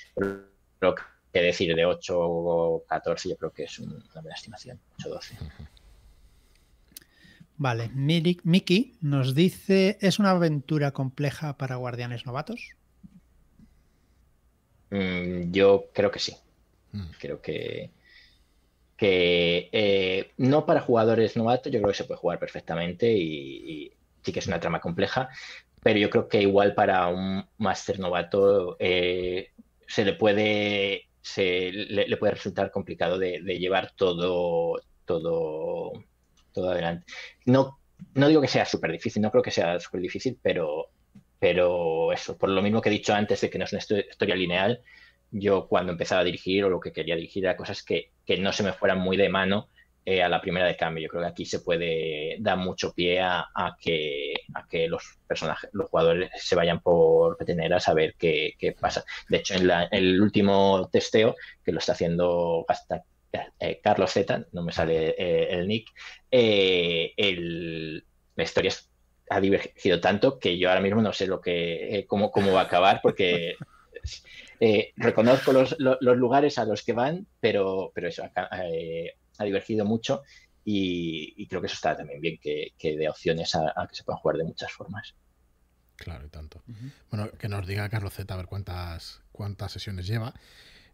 creo que decir de 8 o 14, yo creo que es una buena estimación, 8 o 12.
Vale, Miki nos dice, ¿es una aventura compleja para guardianes novatos?
Mm, yo creo que sí. Mm. Creo que, que eh, no para jugadores novatos, yo creo que se puede jugar perfectamente y, sí que es una trama compleja, pero yo creo que igual para un máster novato eh, se le puede se le, puede resultar complicado de, de llevar todo todo todo adelante. No, no digo que sea súper difícil, no creo que sea súper difícil, pero, pero eso, por lo mismo que he dicho antes de que no es una historia lineal, yo cuando empezaba a dirigir o lo que quería dirigir era cosas que, no se me fueran muy de mano eh, a la primera de cambio. Yo creo que aquí se puede dar mucho pie a, que, a que los personajes, los jugadores se vayan por petenera a saber qué, pasa. De hecho, en, el último testeo, que lo está haciendo hasta eh, Carlos Z, no me sale eh, el nick, eh, la historia ha divergido tanto que yo ahora mismo no sé lo que cómo, cómo va a acabar porque reconozco los, lugares a los que van, pero, pero eso ha, divergido mucho y, creo que eso está también bien, que, que dé opciones a, que se puedan jugar de muchas formas.
Claro, y tanto. Bueno, que nos diga Carlos Z a ver cuántas, cuántas sesiones lleva.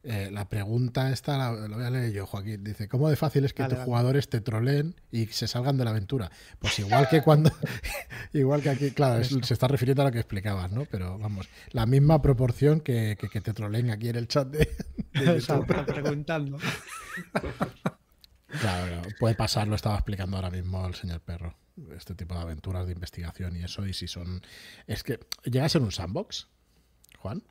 Eh, la pregunta esta la, voy a leer yo, Joaquín. Dice, ¿cómo de fácil es que tus jugadores te troleen y se salgan de la aventura? Pues igual que cuando... (laughs) igual que aquí, claro, se está refiriendo a lo que explicabas, ¿no? Pero vamos, la misma proporción que, que, te troleen aquí en el chat de... (laughs)
preguntando.
Claro, puede pasar, lo estaba explicando ahora mismo el señor Perro. Este tipo de aventuras de investigación y eso, y si son... Es que, ¿llega a ser un sandbox, Juan?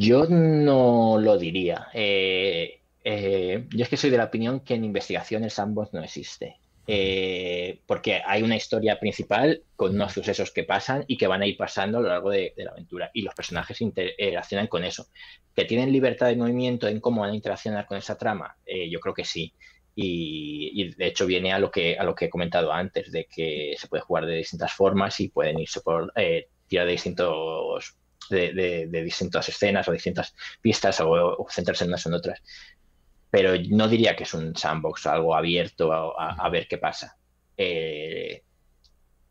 Yo no lo diría. Eh, eh, yo es que soy de la opinión que en investigación el sandbox no existe. Eh, porque hay una historia principal con unos sucesos que pasan y que van a ir pasando a lo largo de, la aventura. Y los personajes interaccionan con eso. ¿Que tienen libertad de movimiento en cómo van a interaccionar con esa trama? yo creo que sí. Y, de hecho viene a lo, que, a lo que he comentado antes, de que se puede jugar de distintas formas y pueden irse por tirar de distintos de, distintas escenas o distintas pistas o, centrarse en unas o en otras. Pero no diría que es un sandbox, algo abierto a, ver qué pasa. Eh,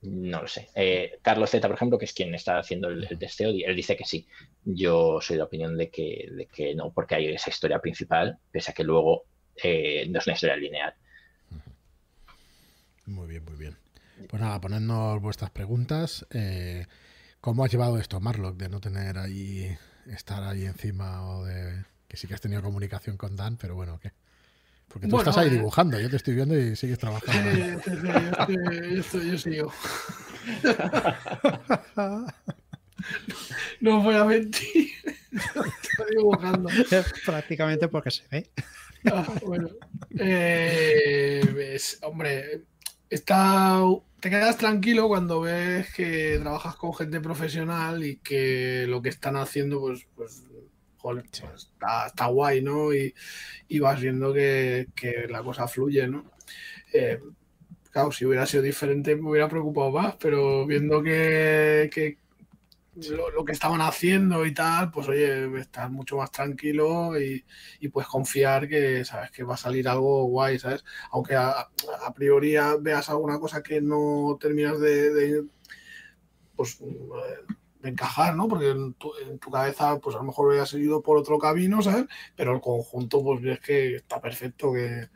no lo sé. Eh, Carlos Z, por ejemplo, que es quien está haciendo el, testeo, él dice que sí. Yo soy de opinión de que, de que no, porque hay esa historia principal, pese a que luego eh, no es una historia lineal.
Muy bien, muy bien. Pues nada, ponednos vuestras preguntas. ¿Cómo has llevado esto, Marlock, de no tener ahí, estar ahí encima o de que sí que has tenido comunicación con Dan, pero bueno, ¿qué? Porque tú estás ahí eh, dibujando, yo te estoy viendo y sigues trabajando. (laughs)
Sí, sí, yo, estoy, yo, sigo. (laughs) No voy a mentir. Estoy dibujando.
Prácticamente porque se ve.
Ah, bueno. Eh, hombre, está te quedas tranquilo cuando ves que trabajas con gente profesional y que lo que están haciendo, pues, pues, joder, pues está, guay, ¿no? Y, vas viendo que, la cosa fluye, ¿no? Eh, claro, si hubiera sido diferente me hubiera preocupado más, pero viendo que, lo, que estaban haciendo y tal, pues oye, estás mucho más tranquilo y, puedes confiar que sabes que va a salir algo guay, ¿sabes? Aunque a, priori veas alguna cosa que no terminas de, pues de encajar, ¿no? Porque en tu, cabeza, pues a lo mejor hubiera seguido por otro camino, ¿sabes? Pero el conjunto, pues ves que está perfecto, que,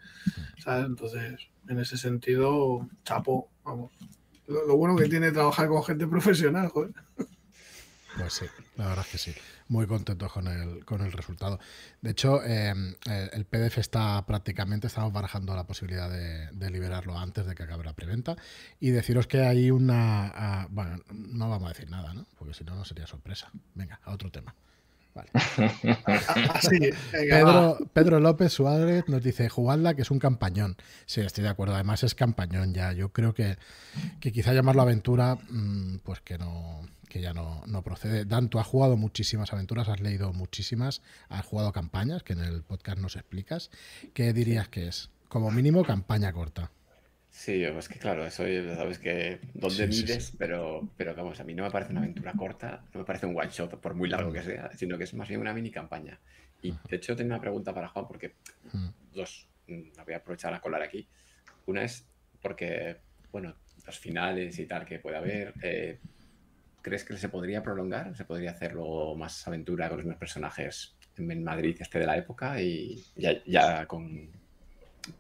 ¿sabes? Entonces, en ese sentido, chapo, vamos. Lo, lo bueno que tiene trabajar con gente profesional, joder.
Pues sí, la verdad es que sí. Muy contentos con el, con el resultado. De hecho, em, eh, el PDF está prácticamente, estamos barajando la posibilidad de, liberarlo antes de que acabe la preventa. Y deciros que hay una... Ah, bueno, no vamos a decir nada, ¿no? Porque si no, no sería sorpresa. Venga, a otro tema. Vale. (laughs) Pedro, Pedro, López Suárez nos dice, jugadla que es un campañón. Sí, estoy de acuerdo. Además es campañón ya. Yo creo que, que quizá llamarlo aventura, mm, pues que no, que ya no, no, procede. Dan, tú has jugado muchísimas aventuras, has leído muchísimas, has jugado campañas, que en el podcast nos explicas. ¿Qué dirías que es? Como mínimo, campaña corta.
Sí, es que claro, eso sabes que dónde mides, pero, pero vamos, a mí no me parece una aventura corta, no me parece un one shot, por muy largo que sea, sino que es más bien una mini campaña. Y de hecho tengo una pregunta para Juan, porque dos, mm, la voy a aprovechar a colar aquí. Una es porque, bueno, los finales y tal que puede haber, eh, ¿Crees que se podría prolongar? ¿Se podría hacer luego más aventura con los mismos personajes en Madrid este de la época y ya, con...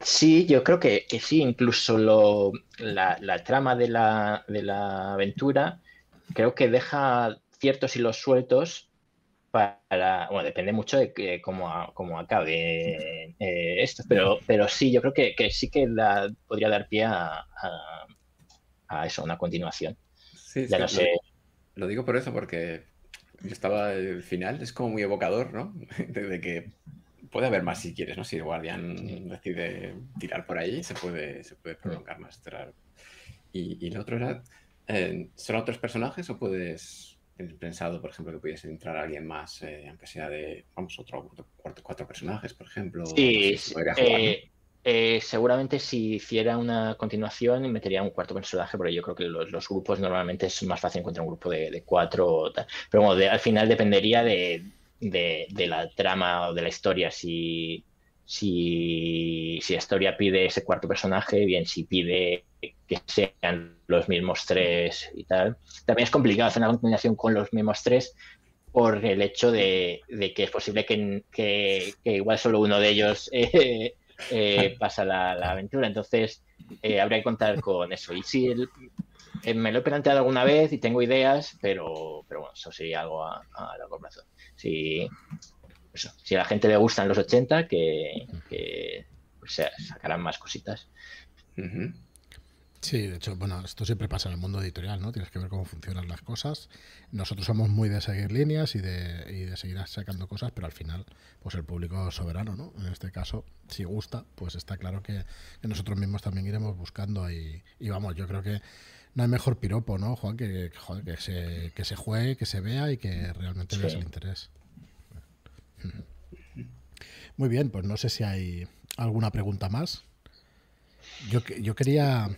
Sí, yo creo que, sí, incluso lo, la, trama de la, de la aventura creo que deja ciertos hilos sueltos para, bueno, depende mucho de que, cómo, cómo acabe eh, esto, pero, pero sí, yo creo que, sí que la, podría dar pie a, a, eso, una continuación.
Sí, ya no sé. Lo digo por eso, porque estaba el final, es como muy evocador, ¿no? (laughs) De, que puede haber más si quieres, ¿no? Si el guardián decide tirar por ahí, se puede, se puede prolongar más. Y, y lo otro era, eh, ¿son otros personajes o puedes pensado, por ejemplo, que pudiese entrar alguien más, eh, aunque sea de, vamos, otro, cuatro, cuatro personajes, por ejemplo?
Sí, eh, eh, seguramente si hiciera una continuación metería un cuarto personaje, porque yo creo que los, grupos normalmente es más fácil encontrar un grupo de, cuatro. Pero bueno, al final dependería de, la trama o de la historia. Si, si, si la historia pide ese cuarto personaje, bien si pide que sean los mismos tres y tal. También es complicado hacer una continuación con los mismos tres por el hecho de, que es posible que, igual solo uno de ellos (laughs) eh, eh, pasa la, aventura. Entonces, eh, habría que contar con eso. Y sí, me lo he planteado alguna vez y tengo ideas, pero, pero bueno, eso sería algo a, largo plazo. Si, si a la gente le gustan los 80, que, que pues, sacarán más cositas.
Sí, de hecho, bueno, esto siempre pasa en el mundo editorial, ¿no? Tienes que ver cómo funcionan las cosas. Nosotros somos muy de seguir líneas y de, y de seguir sacando cosas, pero al final, pues el público soberano, ¿no? En este caso, si gusta, pues está claro que, nosotros mismos también iremos buscando y, y, vamos, yo creo que no hay mejor piropo, ¿no, Juan? Que, que, se, que se juegue, que se vea y que realmente veas el interés. Muy bien, pues no sé si hay alguna pregunta más. Yo, yo quería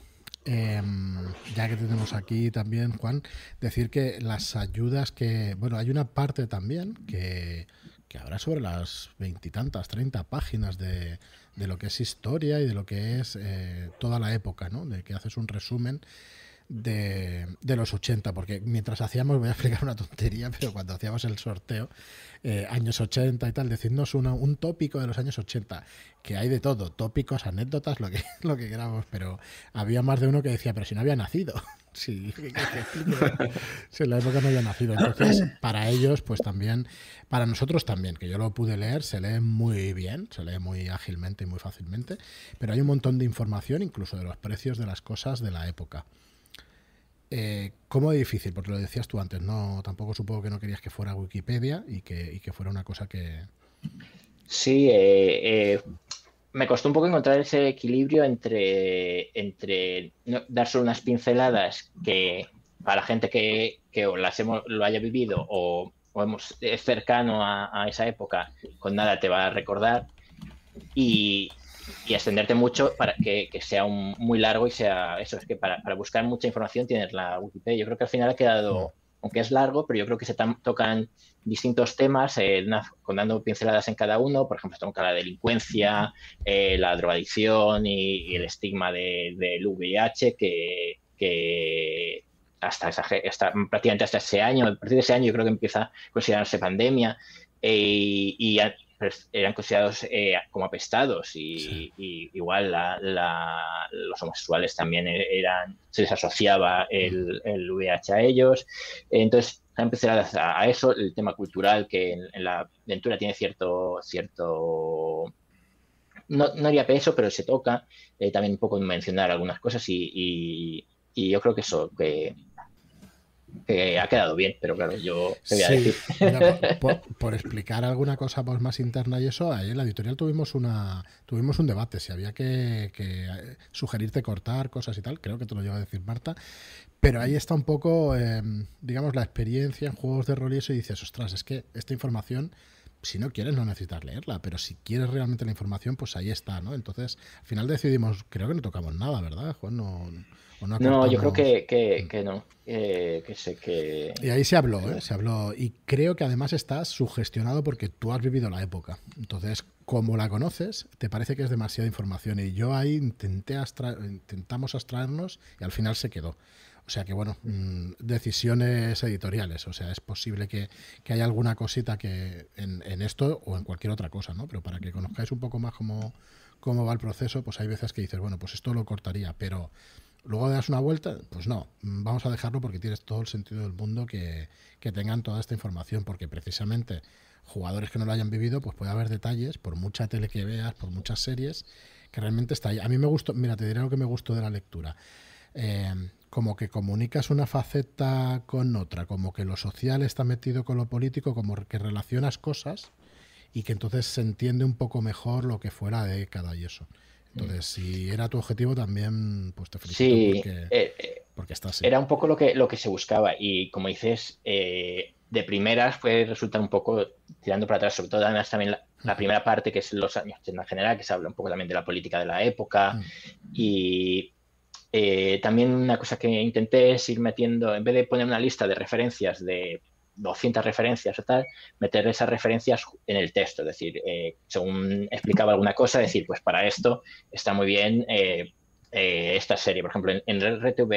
Em, ya que tenemos aquí también, Juan, decir que las ayudas que, bueno, hay una parte también que, que habrá sobre las veintitantas, treinta páginas de, de, lo que es historia y de lo que es eh, toda la época, ¿no? De que haces un resumen de, de, los 80, porque mientras hacíamos, voy a explicar una tontería, pero cuando hacíamos el sorteo, eh, años 80 y tal, decirnos un tópico de los años 80, que hay de todo, tópicos, anécdotas, lo que, (laughs) lo que queramos, pero había más de uno que decía, pero si no había nacido. (laughs) Sí, si en la época no había nacido. Entonces, (coughs) para ellos, pues también, para nosotros también, que yo lo pude leer, se lee muy bien, se lee muy ágilmente y muy fácilmente, pero hay un montón de información, incluso de los precios de las cosas de la época. Eh, ¿Cómo es difícil? Porque lo decías tú antes, no tampoco supongo que no querías que fuera Wikipedia y que, que fuera una cosa que...
Sí, eh, eh, me costó un poco encontrar ese equilibrio entre, entre dar solo unas pinceladas que para la gente que, que las hemos, lo haya vivido o, hemos, es cercano a, a, esa época, con nada te va a recordar. Y, y extenderte mucho para que, sea un, muy largo y sea eso, es que para, buscar mucha información tienes la Wikipedia. Yo creo que al final ha quedado, aunque es largo, pero yo creo que se tocan distintos temas, eh, con dando pinceladas en cada uno, por ejemplo, se toca la delincuencia, eh, la drogadicción y, el estigma del VIH que, que hasta, hasta, prácticamente hasta ese año, a partir de ese año yo creo que empieza a considerarse pandemia. Eh, y, eran considerados eh, como apestados y, igual los homosexuales también e-, eran, se les asociaba el, el VIH a ellos. Entonces, a empezar a, eso, el tema cultural que en, la aventura tiene cierto, cierto no, no haría peso, pero se toca. Eh, también un poco mencionar algunas cosas y, y yo creo que eso, que que ha quedado bien, pero claro, yo te voy a decir. (laughs)
por, explicar alguna cosa pues, más interna y eso, ahí en la editorial tuvimos una tuvimos un debate, si había que, sugerirte cortar cosas y tal, creo que te lo lleva a decir Marta, pero ahí está un poco, em, digamos, la experiencia en juegos de rol y eso, y dices, ostras, es que esta información si no quieres no necesitas leerla, pero si quieres realmente la información, pues ahí está, ¿no? Entonces, al final decidimos, creo que no tocamos nada, ¿verdad, Juan? No,
no, yo creo que, que, mm. no. que sé que...
Y ahí se habló, ¿eh? se habló. Y creo que además estás sugestionado porque tú has vivido la época. Entonces, como la conoces, te parece que es demasiada información. Y yo ahí intenté intentamos abstraernos y al final se quedó. O sea que, bueno, mm, decisiones editoriales. O sea, es posible que, que haya alguna cosita que en, en, esto o en cualquier otra cosa, ¿no? Pero para que conozcáis un poco más cómo, cómo va el proceso, pues hay veces que dices, bueno, pues esto lo cortaría, pero luego das una vuelta, pues no, vamos a dejarlo porque tienes todo el sentido del mundo que, tengan toda esta información, porque precisamente jugadores que no lo hayan vivido, pues puede haber detalles, por mucha tele que veas, por muchas series, que realmente está ahí. A mí me gustó, mira, te diré lo que me gustó de la lectura. Eh, como que comunicas una faceta con otra, como que lo social está metido con lo político, como que relacionas cosas y que entonces se entiende un poco mejor lo que fuera de década y eso. Entonces, si era tu objetivo también, pues te felicito
sí, porque, eh, eh, porque estás. Era un poco lo que, lo que se buscaba y como dices, eh, de primeras puede resultar un poco tirando para atrás, sobre todo además también la, primera parte que es los años en general, que se habla un poco también de la política de la época y también una cosa que intenté es ir metiendo, en vez de poner una lista de referencias de 200 referencias o tal, meter esas referencias en el texto, es decir, eh, según explicaba alguna cosa, decir, pues para esto está muy bien eh, eh, esta serie. Por ejemplo, en, en RTV,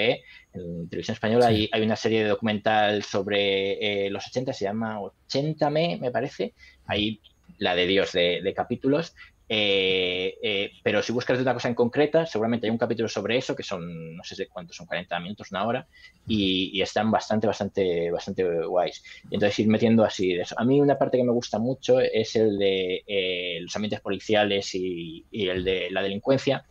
en televisión española, hay, hay, una serie de documental sobre los 80, se llama 80me, me parece. Ahí la de Dios de, de capítulos eh, eh, pero si buscas de una cosa en concreta, seguramente hay un capítulo sobre eso, que son, no sé cuántos, son 40 minutos, una hora, y, están bastante, bastante, bastante guays. Y entonces ir metiendo así de eso. A mí una parte que me gusta mucho es el de eh, los ambientes policiales y, el de la delincuencia,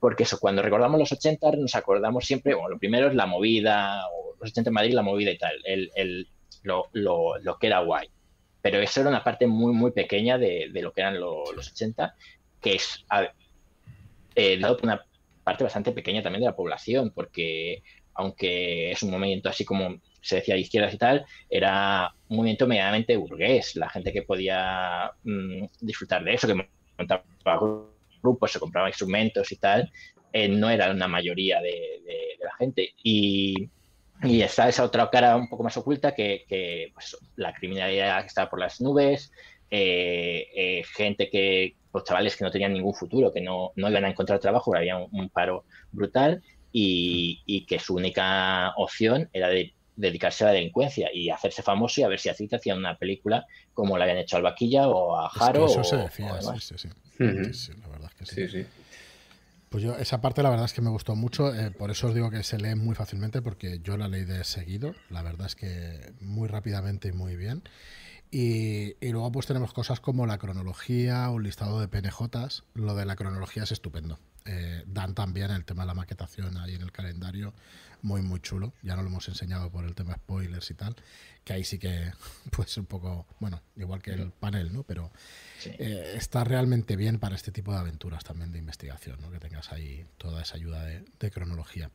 porque eso, cuando recordamos los 80 nos acordamos siempre, bueno, lo primero es la movida, o los 80 en Madrid, la movida y tal, el, el, lo, lo, lo que era guay pero eso era una parte muy, muy pequeña de, lo que eran los 80, que es eh, dado por una parte bastante pequeña también de la población, porque aunque es un movimiento así como se decía de izquierdas y tal, era un movimiento medianamente burgués, la gente que podía mm, disfrutar de eso, que montaba grupos, se compraba instrumentos y tal, eh, no era una mayoría de, de la gente. Y y está esa otra cara un poco más oculta que, pues, la criminalidad que estaba por las nubes, eh, eh, gente que, pues, chavales que no tenían ningún futuro, que no, no iban a encontrar trabajo, había un, paro brutal y, que su única opción era de dedicarse a la delincuencia y hacerse famoso y a ver si así te hacían una película como la habían hecho al Vaquilla o a Jaro.
eso se decía, sí, sí. sí, la verdad es que sí. Pues yo, esa parte la verdad es que me gustó mucho, eh, por eso os digo que se lee muy fácilmente, porque yo la leí de seguido, la verdad es que muy rápidamente y muy bien. Y, luego pues tenemos cosas como la cronología, un listado de PNJs, lo de la cronología es estupendo. Eh, dan también el tema de la maquetación ahí en el calendario, muy muy chulo, ya no lo hemos enseñado por el tema spoilers y tal, que ahí sí que (laughs) pues un poco, bueno, igual que el panel, ¿no? Pero eh, está realmente bien para este tipo de aventuras también de investigación, ¿no? que tengas ahí toda esa ayuda de, cronología.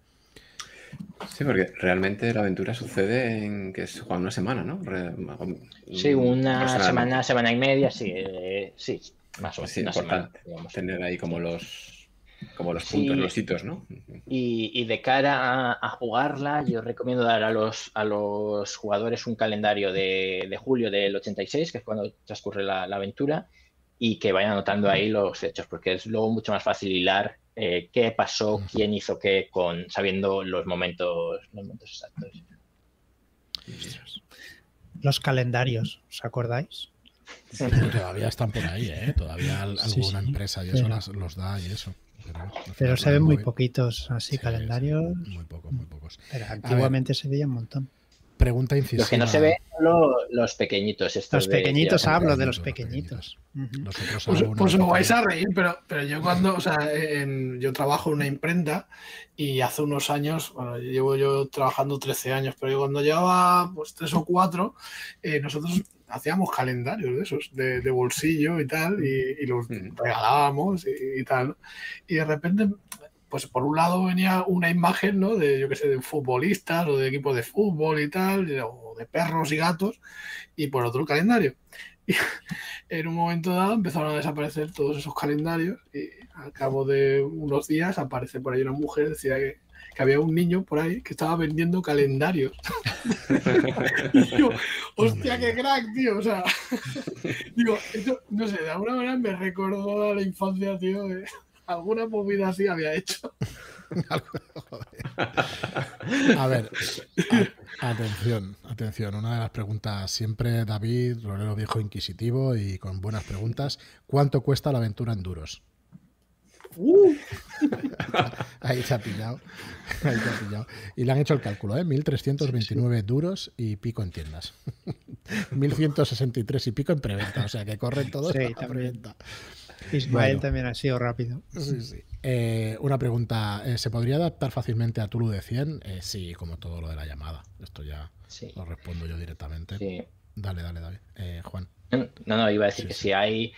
Sí, porque realmente la aventura sucede en que es una semana, ¿no?
sí, una semana, semana y media, sí, eh, sí, más o menos.
Sí, importante tener ahí como los como los puntos, los hitos, ¿no?
Y, de cara a, jugarla, yo recomiendo dar a los, a los jugadores un calendario de, de julio del 86, que es cuando transcurre la, aventura, y que vayan anotando ahí los hechos, porque es luego mucho más fácil hilar eh, qué pasó, quién hizo qué, con sabiendo los momentos, los momentos exactos.
Los calendarios, ¿os acordáis?
todavía están por ahí, ¿eh? Todavía alguna empresa y eso los da y eso.
Pero, se ven muy poquitos así calendarios.
muy pocos, muy pocos.
Pero antiguamente se veía un montón.
Pregunta incisiva. Los
que no se ven los pequeñitos.
los pequeñitos, hablo de los pequeñitos.
Pues, pues os vais a reír, pero, pero yo cuando, o sea, yo trabajo en una imprenta y hace unos años, bueno, llevo yo trabajando 13 años, pero yo cuando llevaba pues tres o cuatro, eh, nosotros hacíamos calendarios de esos, de, bolsillo y tal, y, los regalábamos y, tal. Y de repente, pues por un lado venía una imagen, ¿no? De, yo qué sé, de futbolistas o de equipos de fútbol y tal, o de perros y gatos, y por otro calendario. (laughs) Y en un momento dado empezaron a desaparecer todos esos calendarios y al cabo de unos días aparece por ahí una mujer, decía que que había un niño por ahí que estaba vendiendo calendarios. (laughs) y yo, hostia, qué crack, tío. O sea, (laughs) digo, eso, no sé, de alguna manera me recordó a la infancia, tío, de alguna movida así había hecho. (laughs)
a ver, atención, atención. Una de las preguntas siempre, David, rolero viejo inquisitivo y con buenas preguntas. ¿Cuánto cuesta la aventura en duros? Uh. (laughs) Ahí se ha pillado. Ahí se ha pillado. Y le han hecho el cálculo, ¿eh? 1.329 duros y pico en tiendas. (laughs) 1.163 y pico en preventa. O sea que corren todos sí, a preventa.
Ismael también ha sido rápido.
Sí, sí. Eh, una pregunta. ¿eh, ¿Se podría adaptar fácilmente a Tulu de 100? Eh, sí, como todo lo de la llamada. Esto ya lo respondo yo directamente. Dale, dale, dale. Juan.
No, no, iba a decir que si hay,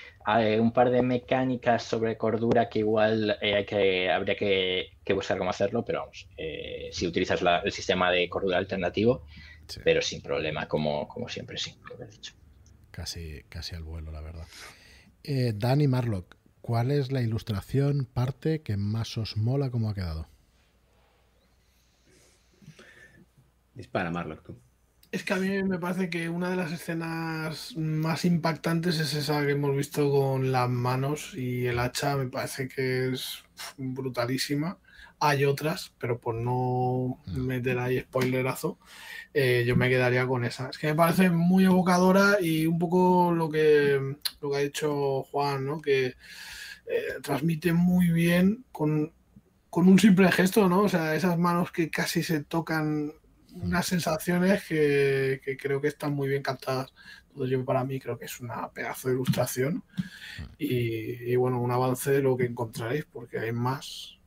un par de mecánicas sobre cordura que igual eh, hay que, habría que, buscar cómo hacerlo, pero vamos, eh, si utilizas el sistema de cordura alternativo, pero sin problema, como, como siempre, sí, lo he dicho.
Casi, casi al vuelo, la verdad. Eh, Dani Marlock, ¿cuál es la ilustración, parte que más os mola cómo ha quedado?
Dispara, Marlock, tú.
Es que a mí me parece que una de las escenas más impactantes es esa que hemos visto con las manos y el hacha, me parece que es brutalísima. Hay otras, pero por no mm. meter ahí spoilerazo, eh, yo me quedaría con esa. Es que me parece muy evocadora y un poco lo que, lo que ha dicho Juan, ¿no? que eh, transmite muy bien con, con un simple gesto, ¿no? O sea, esas manos que casi se tocan unas sensaciones que, creo que están muy bien captadas. Entonces yo para mí creo que es una pedazo de ilustración y, bueno, un avance de lo que encontraréis porque hay más.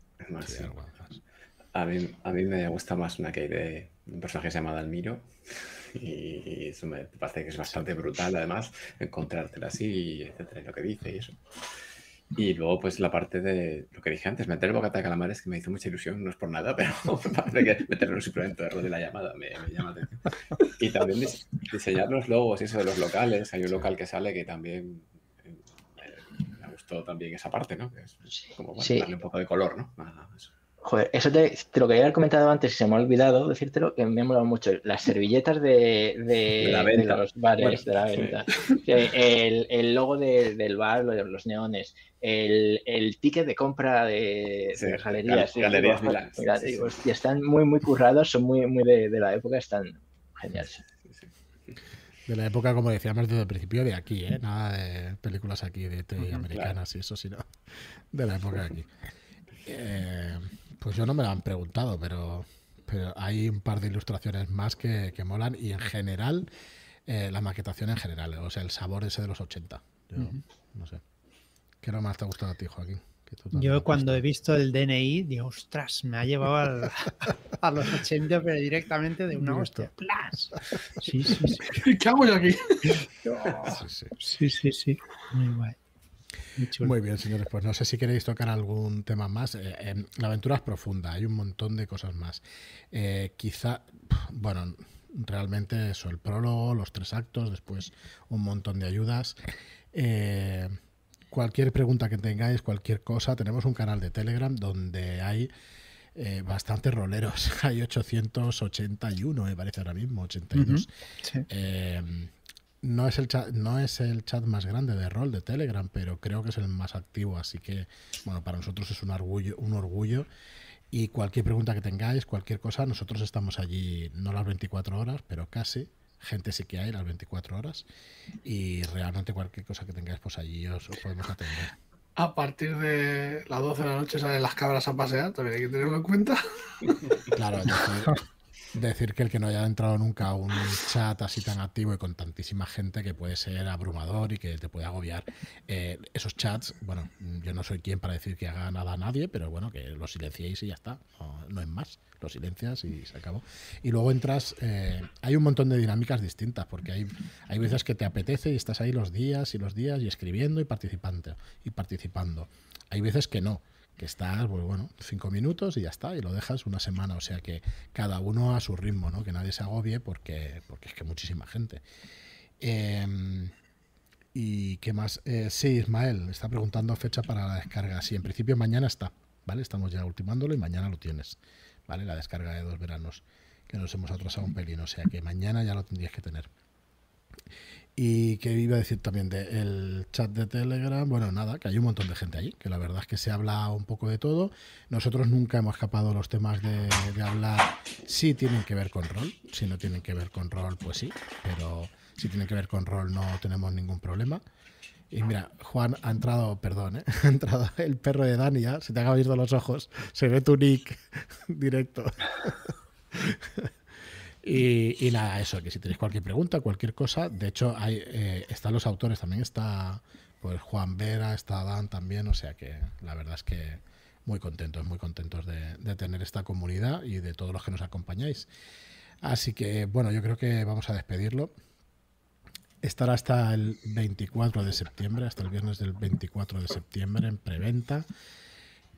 a, mí, a mí me gusta más una que hay de un personaje que se llama Dalmiro y eso me parece que es bastante brutal además encontrártela así, etcétera, lo que dice y eso. Y luego, pues la parte de lo que dije antes, meter el bocata de calamares, que me hizo mucha ilusión, no es por nada, (laughs) pero me parece que meterlo en un suplemento de la llamada me, llama la atención. Y también diseñar los logos y eso de los locales. Hay un local que sale que también eh, me gustó también esa parte, ¿no? Que es como darle un poco de color, ¿no?
eso. Joder, eso te, lo quería haber comentado antes y se me ha olvidado decírtelo, que me ha molado mucho. Las servilletas de, de, los bares, de la venta. El, el, logo del bar, los neones, el, el, ticket de compra de, galerías. galerías y están muy, muy currados, son muy, muy de, la época, están geniales.
De la época, como decíamos desde el principio, de aquí, ¿eh? Nada de películas aquí de TV americanas y eso, sino de la época de aquí. Eh, pues yo no me lo han preguntado, pero, pero hay un par de ilustraciones más que, molan y en general, eh, la maquetación en general, o sea, el sabor ese de los 80. Yo, no sé. ¿Qué lo más te ha gustado a ti, Joaquín?
Yo cuando he visto el DNI, digo, ostras, me ha llevado (laughs) a los 80, pero directamente de una hostia.
Sí, sí, sí. (laughs) ¿Qué hago yo aquí? (laughs)
sí, sí, sí. Muy guay.
Muy, bien, señores. Pues no sé si queréis tocar algún tema más. Eh, la aventura es profunda, hay un montón de cosas más. Eh, quizá, bueno, realmente eso, el prólogo, los tres actos, después un montón de ayudas. Eh, cualquier pregunta que tengáis, cualquier cosa, tenemos un canal de Telegram donde hay bastantes roleros. (laughs) Hay 881, me parece ahora mismo, 82. Uh no es el chat, no es el chat más grande de rol de Telegram, pero creo que es el más activo, así que bueno, para nosotros es un orgullo, un orgullo. Y cualquier pregunta que tengáis, cualquier cosa, nosotros estamos allí no las 24 horas, pero casi. Gente sí que hay las 24 horas. Y realmente cualquier cosa que tengáis, pues allí os, podemos atender.
A partir de las 12 de la noche salen las cabras a pasear, también hay que tenerlo en cuenta.
Claro, decir que el que no haya entrado nunca a un chat así tan activo y con tantísima gente que puede ser abrumador y que te puede agobiar. Eh, esos chats, bueno, yo no soy quien para decir que haga nada a nadie, pero bueno, que lo silenciéis y ya está. No, es más. Lo silencias y se acabó. Y luego entras, eh, hay un montón de dinámicas distintas, porque hay, hay veces que te apetece y estás ahí los días y los días y escribiendo y participando. Y participando. Hay veces que no que estás, pues bueno, cinco minutos y ya está, y lo dejas una semana. O sea que cada uno a su ritmo, ¿no? Que nadie se agobie porque, porque es que muchísima gente. Em, ¿Y qué más? Eh, sí, Ismael está preguntando fecha para la descarga. Sí, en principio mañana está, ¿vale? Estamos ya ultimándolo y mañana lo tienes, ¿vale? La descarga de dos veranos, que nos hemos atrasado un pelín, o sea que mañana ya lo tendrías que tener. Y que iba a decir también del chat de Telegram, bueno, nada, que hay un montón de gente allí, que la verdad es que se habla un poco de todo. Nosotros nunca hemos escapado los temas de, hablar si tienen que ver con rol, si no tienen que ver con rol, pues sí, pero si tienen que ver con rol no tenemos ningún problema. Y mira, Juan ha entrado, perdón, ¿eh? (laughs) ha entrado el perro de Dani, ya, se te ha abierto los ojos, se ve tu nick (laughs) directo. (laughs) Y, nada, eso, que si tenéis cualquier pregunta, cualquier cosa, de hecho, hay, eh, están los autores, también está pues Juan Vera, está Dan también, o sea que la verdad es que muy contentos, muy contentos de, tener esta comunidad y de todos los que nos acompañáis. Así que bueno, yo creo que vamos a despedirlo. Estará hasta el 24 de septiembre, hasta el viernes del 24 de septiembre en preventa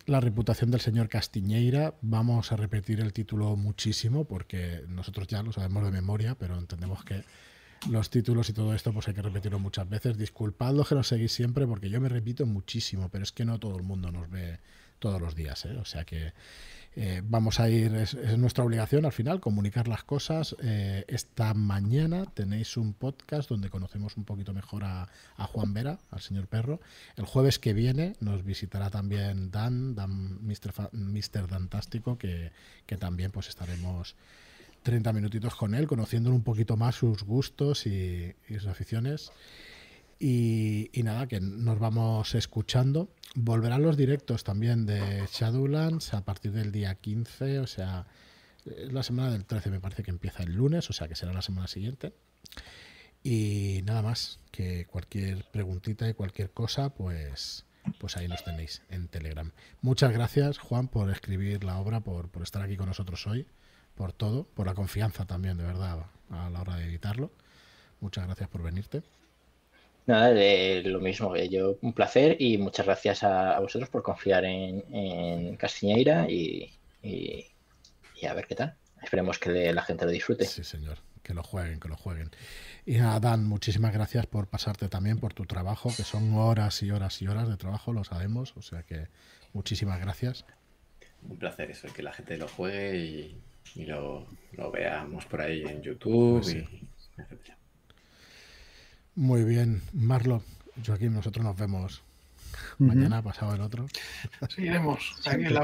la reputación del señor Castiñeira. Vamos a repetir el título muchísimo porque nosotros ya lo sabemos de memoria, pero entendemos que los títulos y todo esto pues hay que repetirlo muchas veces. Disculpad que nos seguís siempre porque yo me repito muchísimo, pero es que no todo el mundo nos ve todos los días. ¿eh? O sea que Eh, vamos a ir, es, nuestra obligación al final, comunicar las cosas. Eh, esta mañana tenéis un podcast donde conocemos un poquito mejor a, Juan Vera, al señor Perro. El jueves que viene nos visitará también Dan, Dan Mr. Dantástico, que, que también pues estaremos 30 minutitos con él, conociendo un poquito más sus gustos y, sus aficiones. Y, nada, que nos vamos escuchando. Volverán los directos también de Shadowlands a partir del día 15, o sea, la semana del 13 me parece que empieza el lunes, o sea que será la semana siguiente. Y nada más, que cualquier preguntita y cualquier cosa, pues, pues ahí nos tenéis en Telegram. Muchas gracias, Juan, por escribir la obra, por, por estar aquí con nosotros hoy, por todo, por la confianza también, de verdad, a la hora de editarlo. Muchas gracias por venirte.
Nada, de lo mismo, eh, yo un placer y muchas gracias a, vosotros por confiar en, en Castiñeira y, y, a ver qué tal. Esperemos que la gente lo disfrute.
Sí, señor, que lo jueguen, que lo jueguen. Y nada, Dan, muchísimas gracias por pasarte también por tu trabajo, que son horas y horas y horas de trabajo, lo sabemos, o sea que muchísimas gracias.
Un placer eso, que la gente lo juegue y, lo, veamos por ahí en YouTube pues y
muy bien, Marlo. Joaquín, nosotros nos vemos mañana, pasado el otro.
Seguiremos aquí en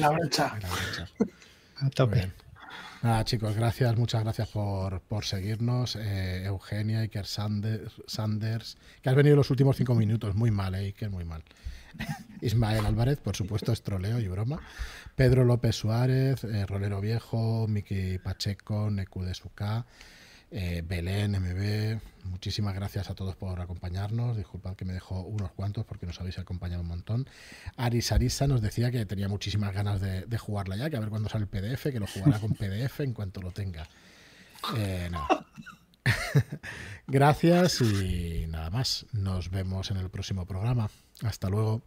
la, brecha.
A tope.
Nada, chicos, gracias, muchas gracias por, seguirnos. Eh, Eugenia, Iker Sanders, Sanders, que has venido los últimos cinco minutos. Muy mal, eh, Iker, muy mal. (laughs) Ismael Álvarez, por supuesto, es troleo y broma. Pedro López Suárez, eh, Rolero Viejo, Miki Pacheco, Neku de Suká. Eh, Belén, MB, muchísimas gracias a todos por acompañarnos. Disculpad que me dejo unos cuantos porque nos habéis acompañado un montón. Aris Arisa nos decía que tenía muchísimas ganas de, jugarla ya, que a ver cuándo sale el PDF, que lo jugará con PDF en cuanto lo tenga. Eh, (laughs) gracias y nada más. Nos vemos en el próximo programa. Hasta luego.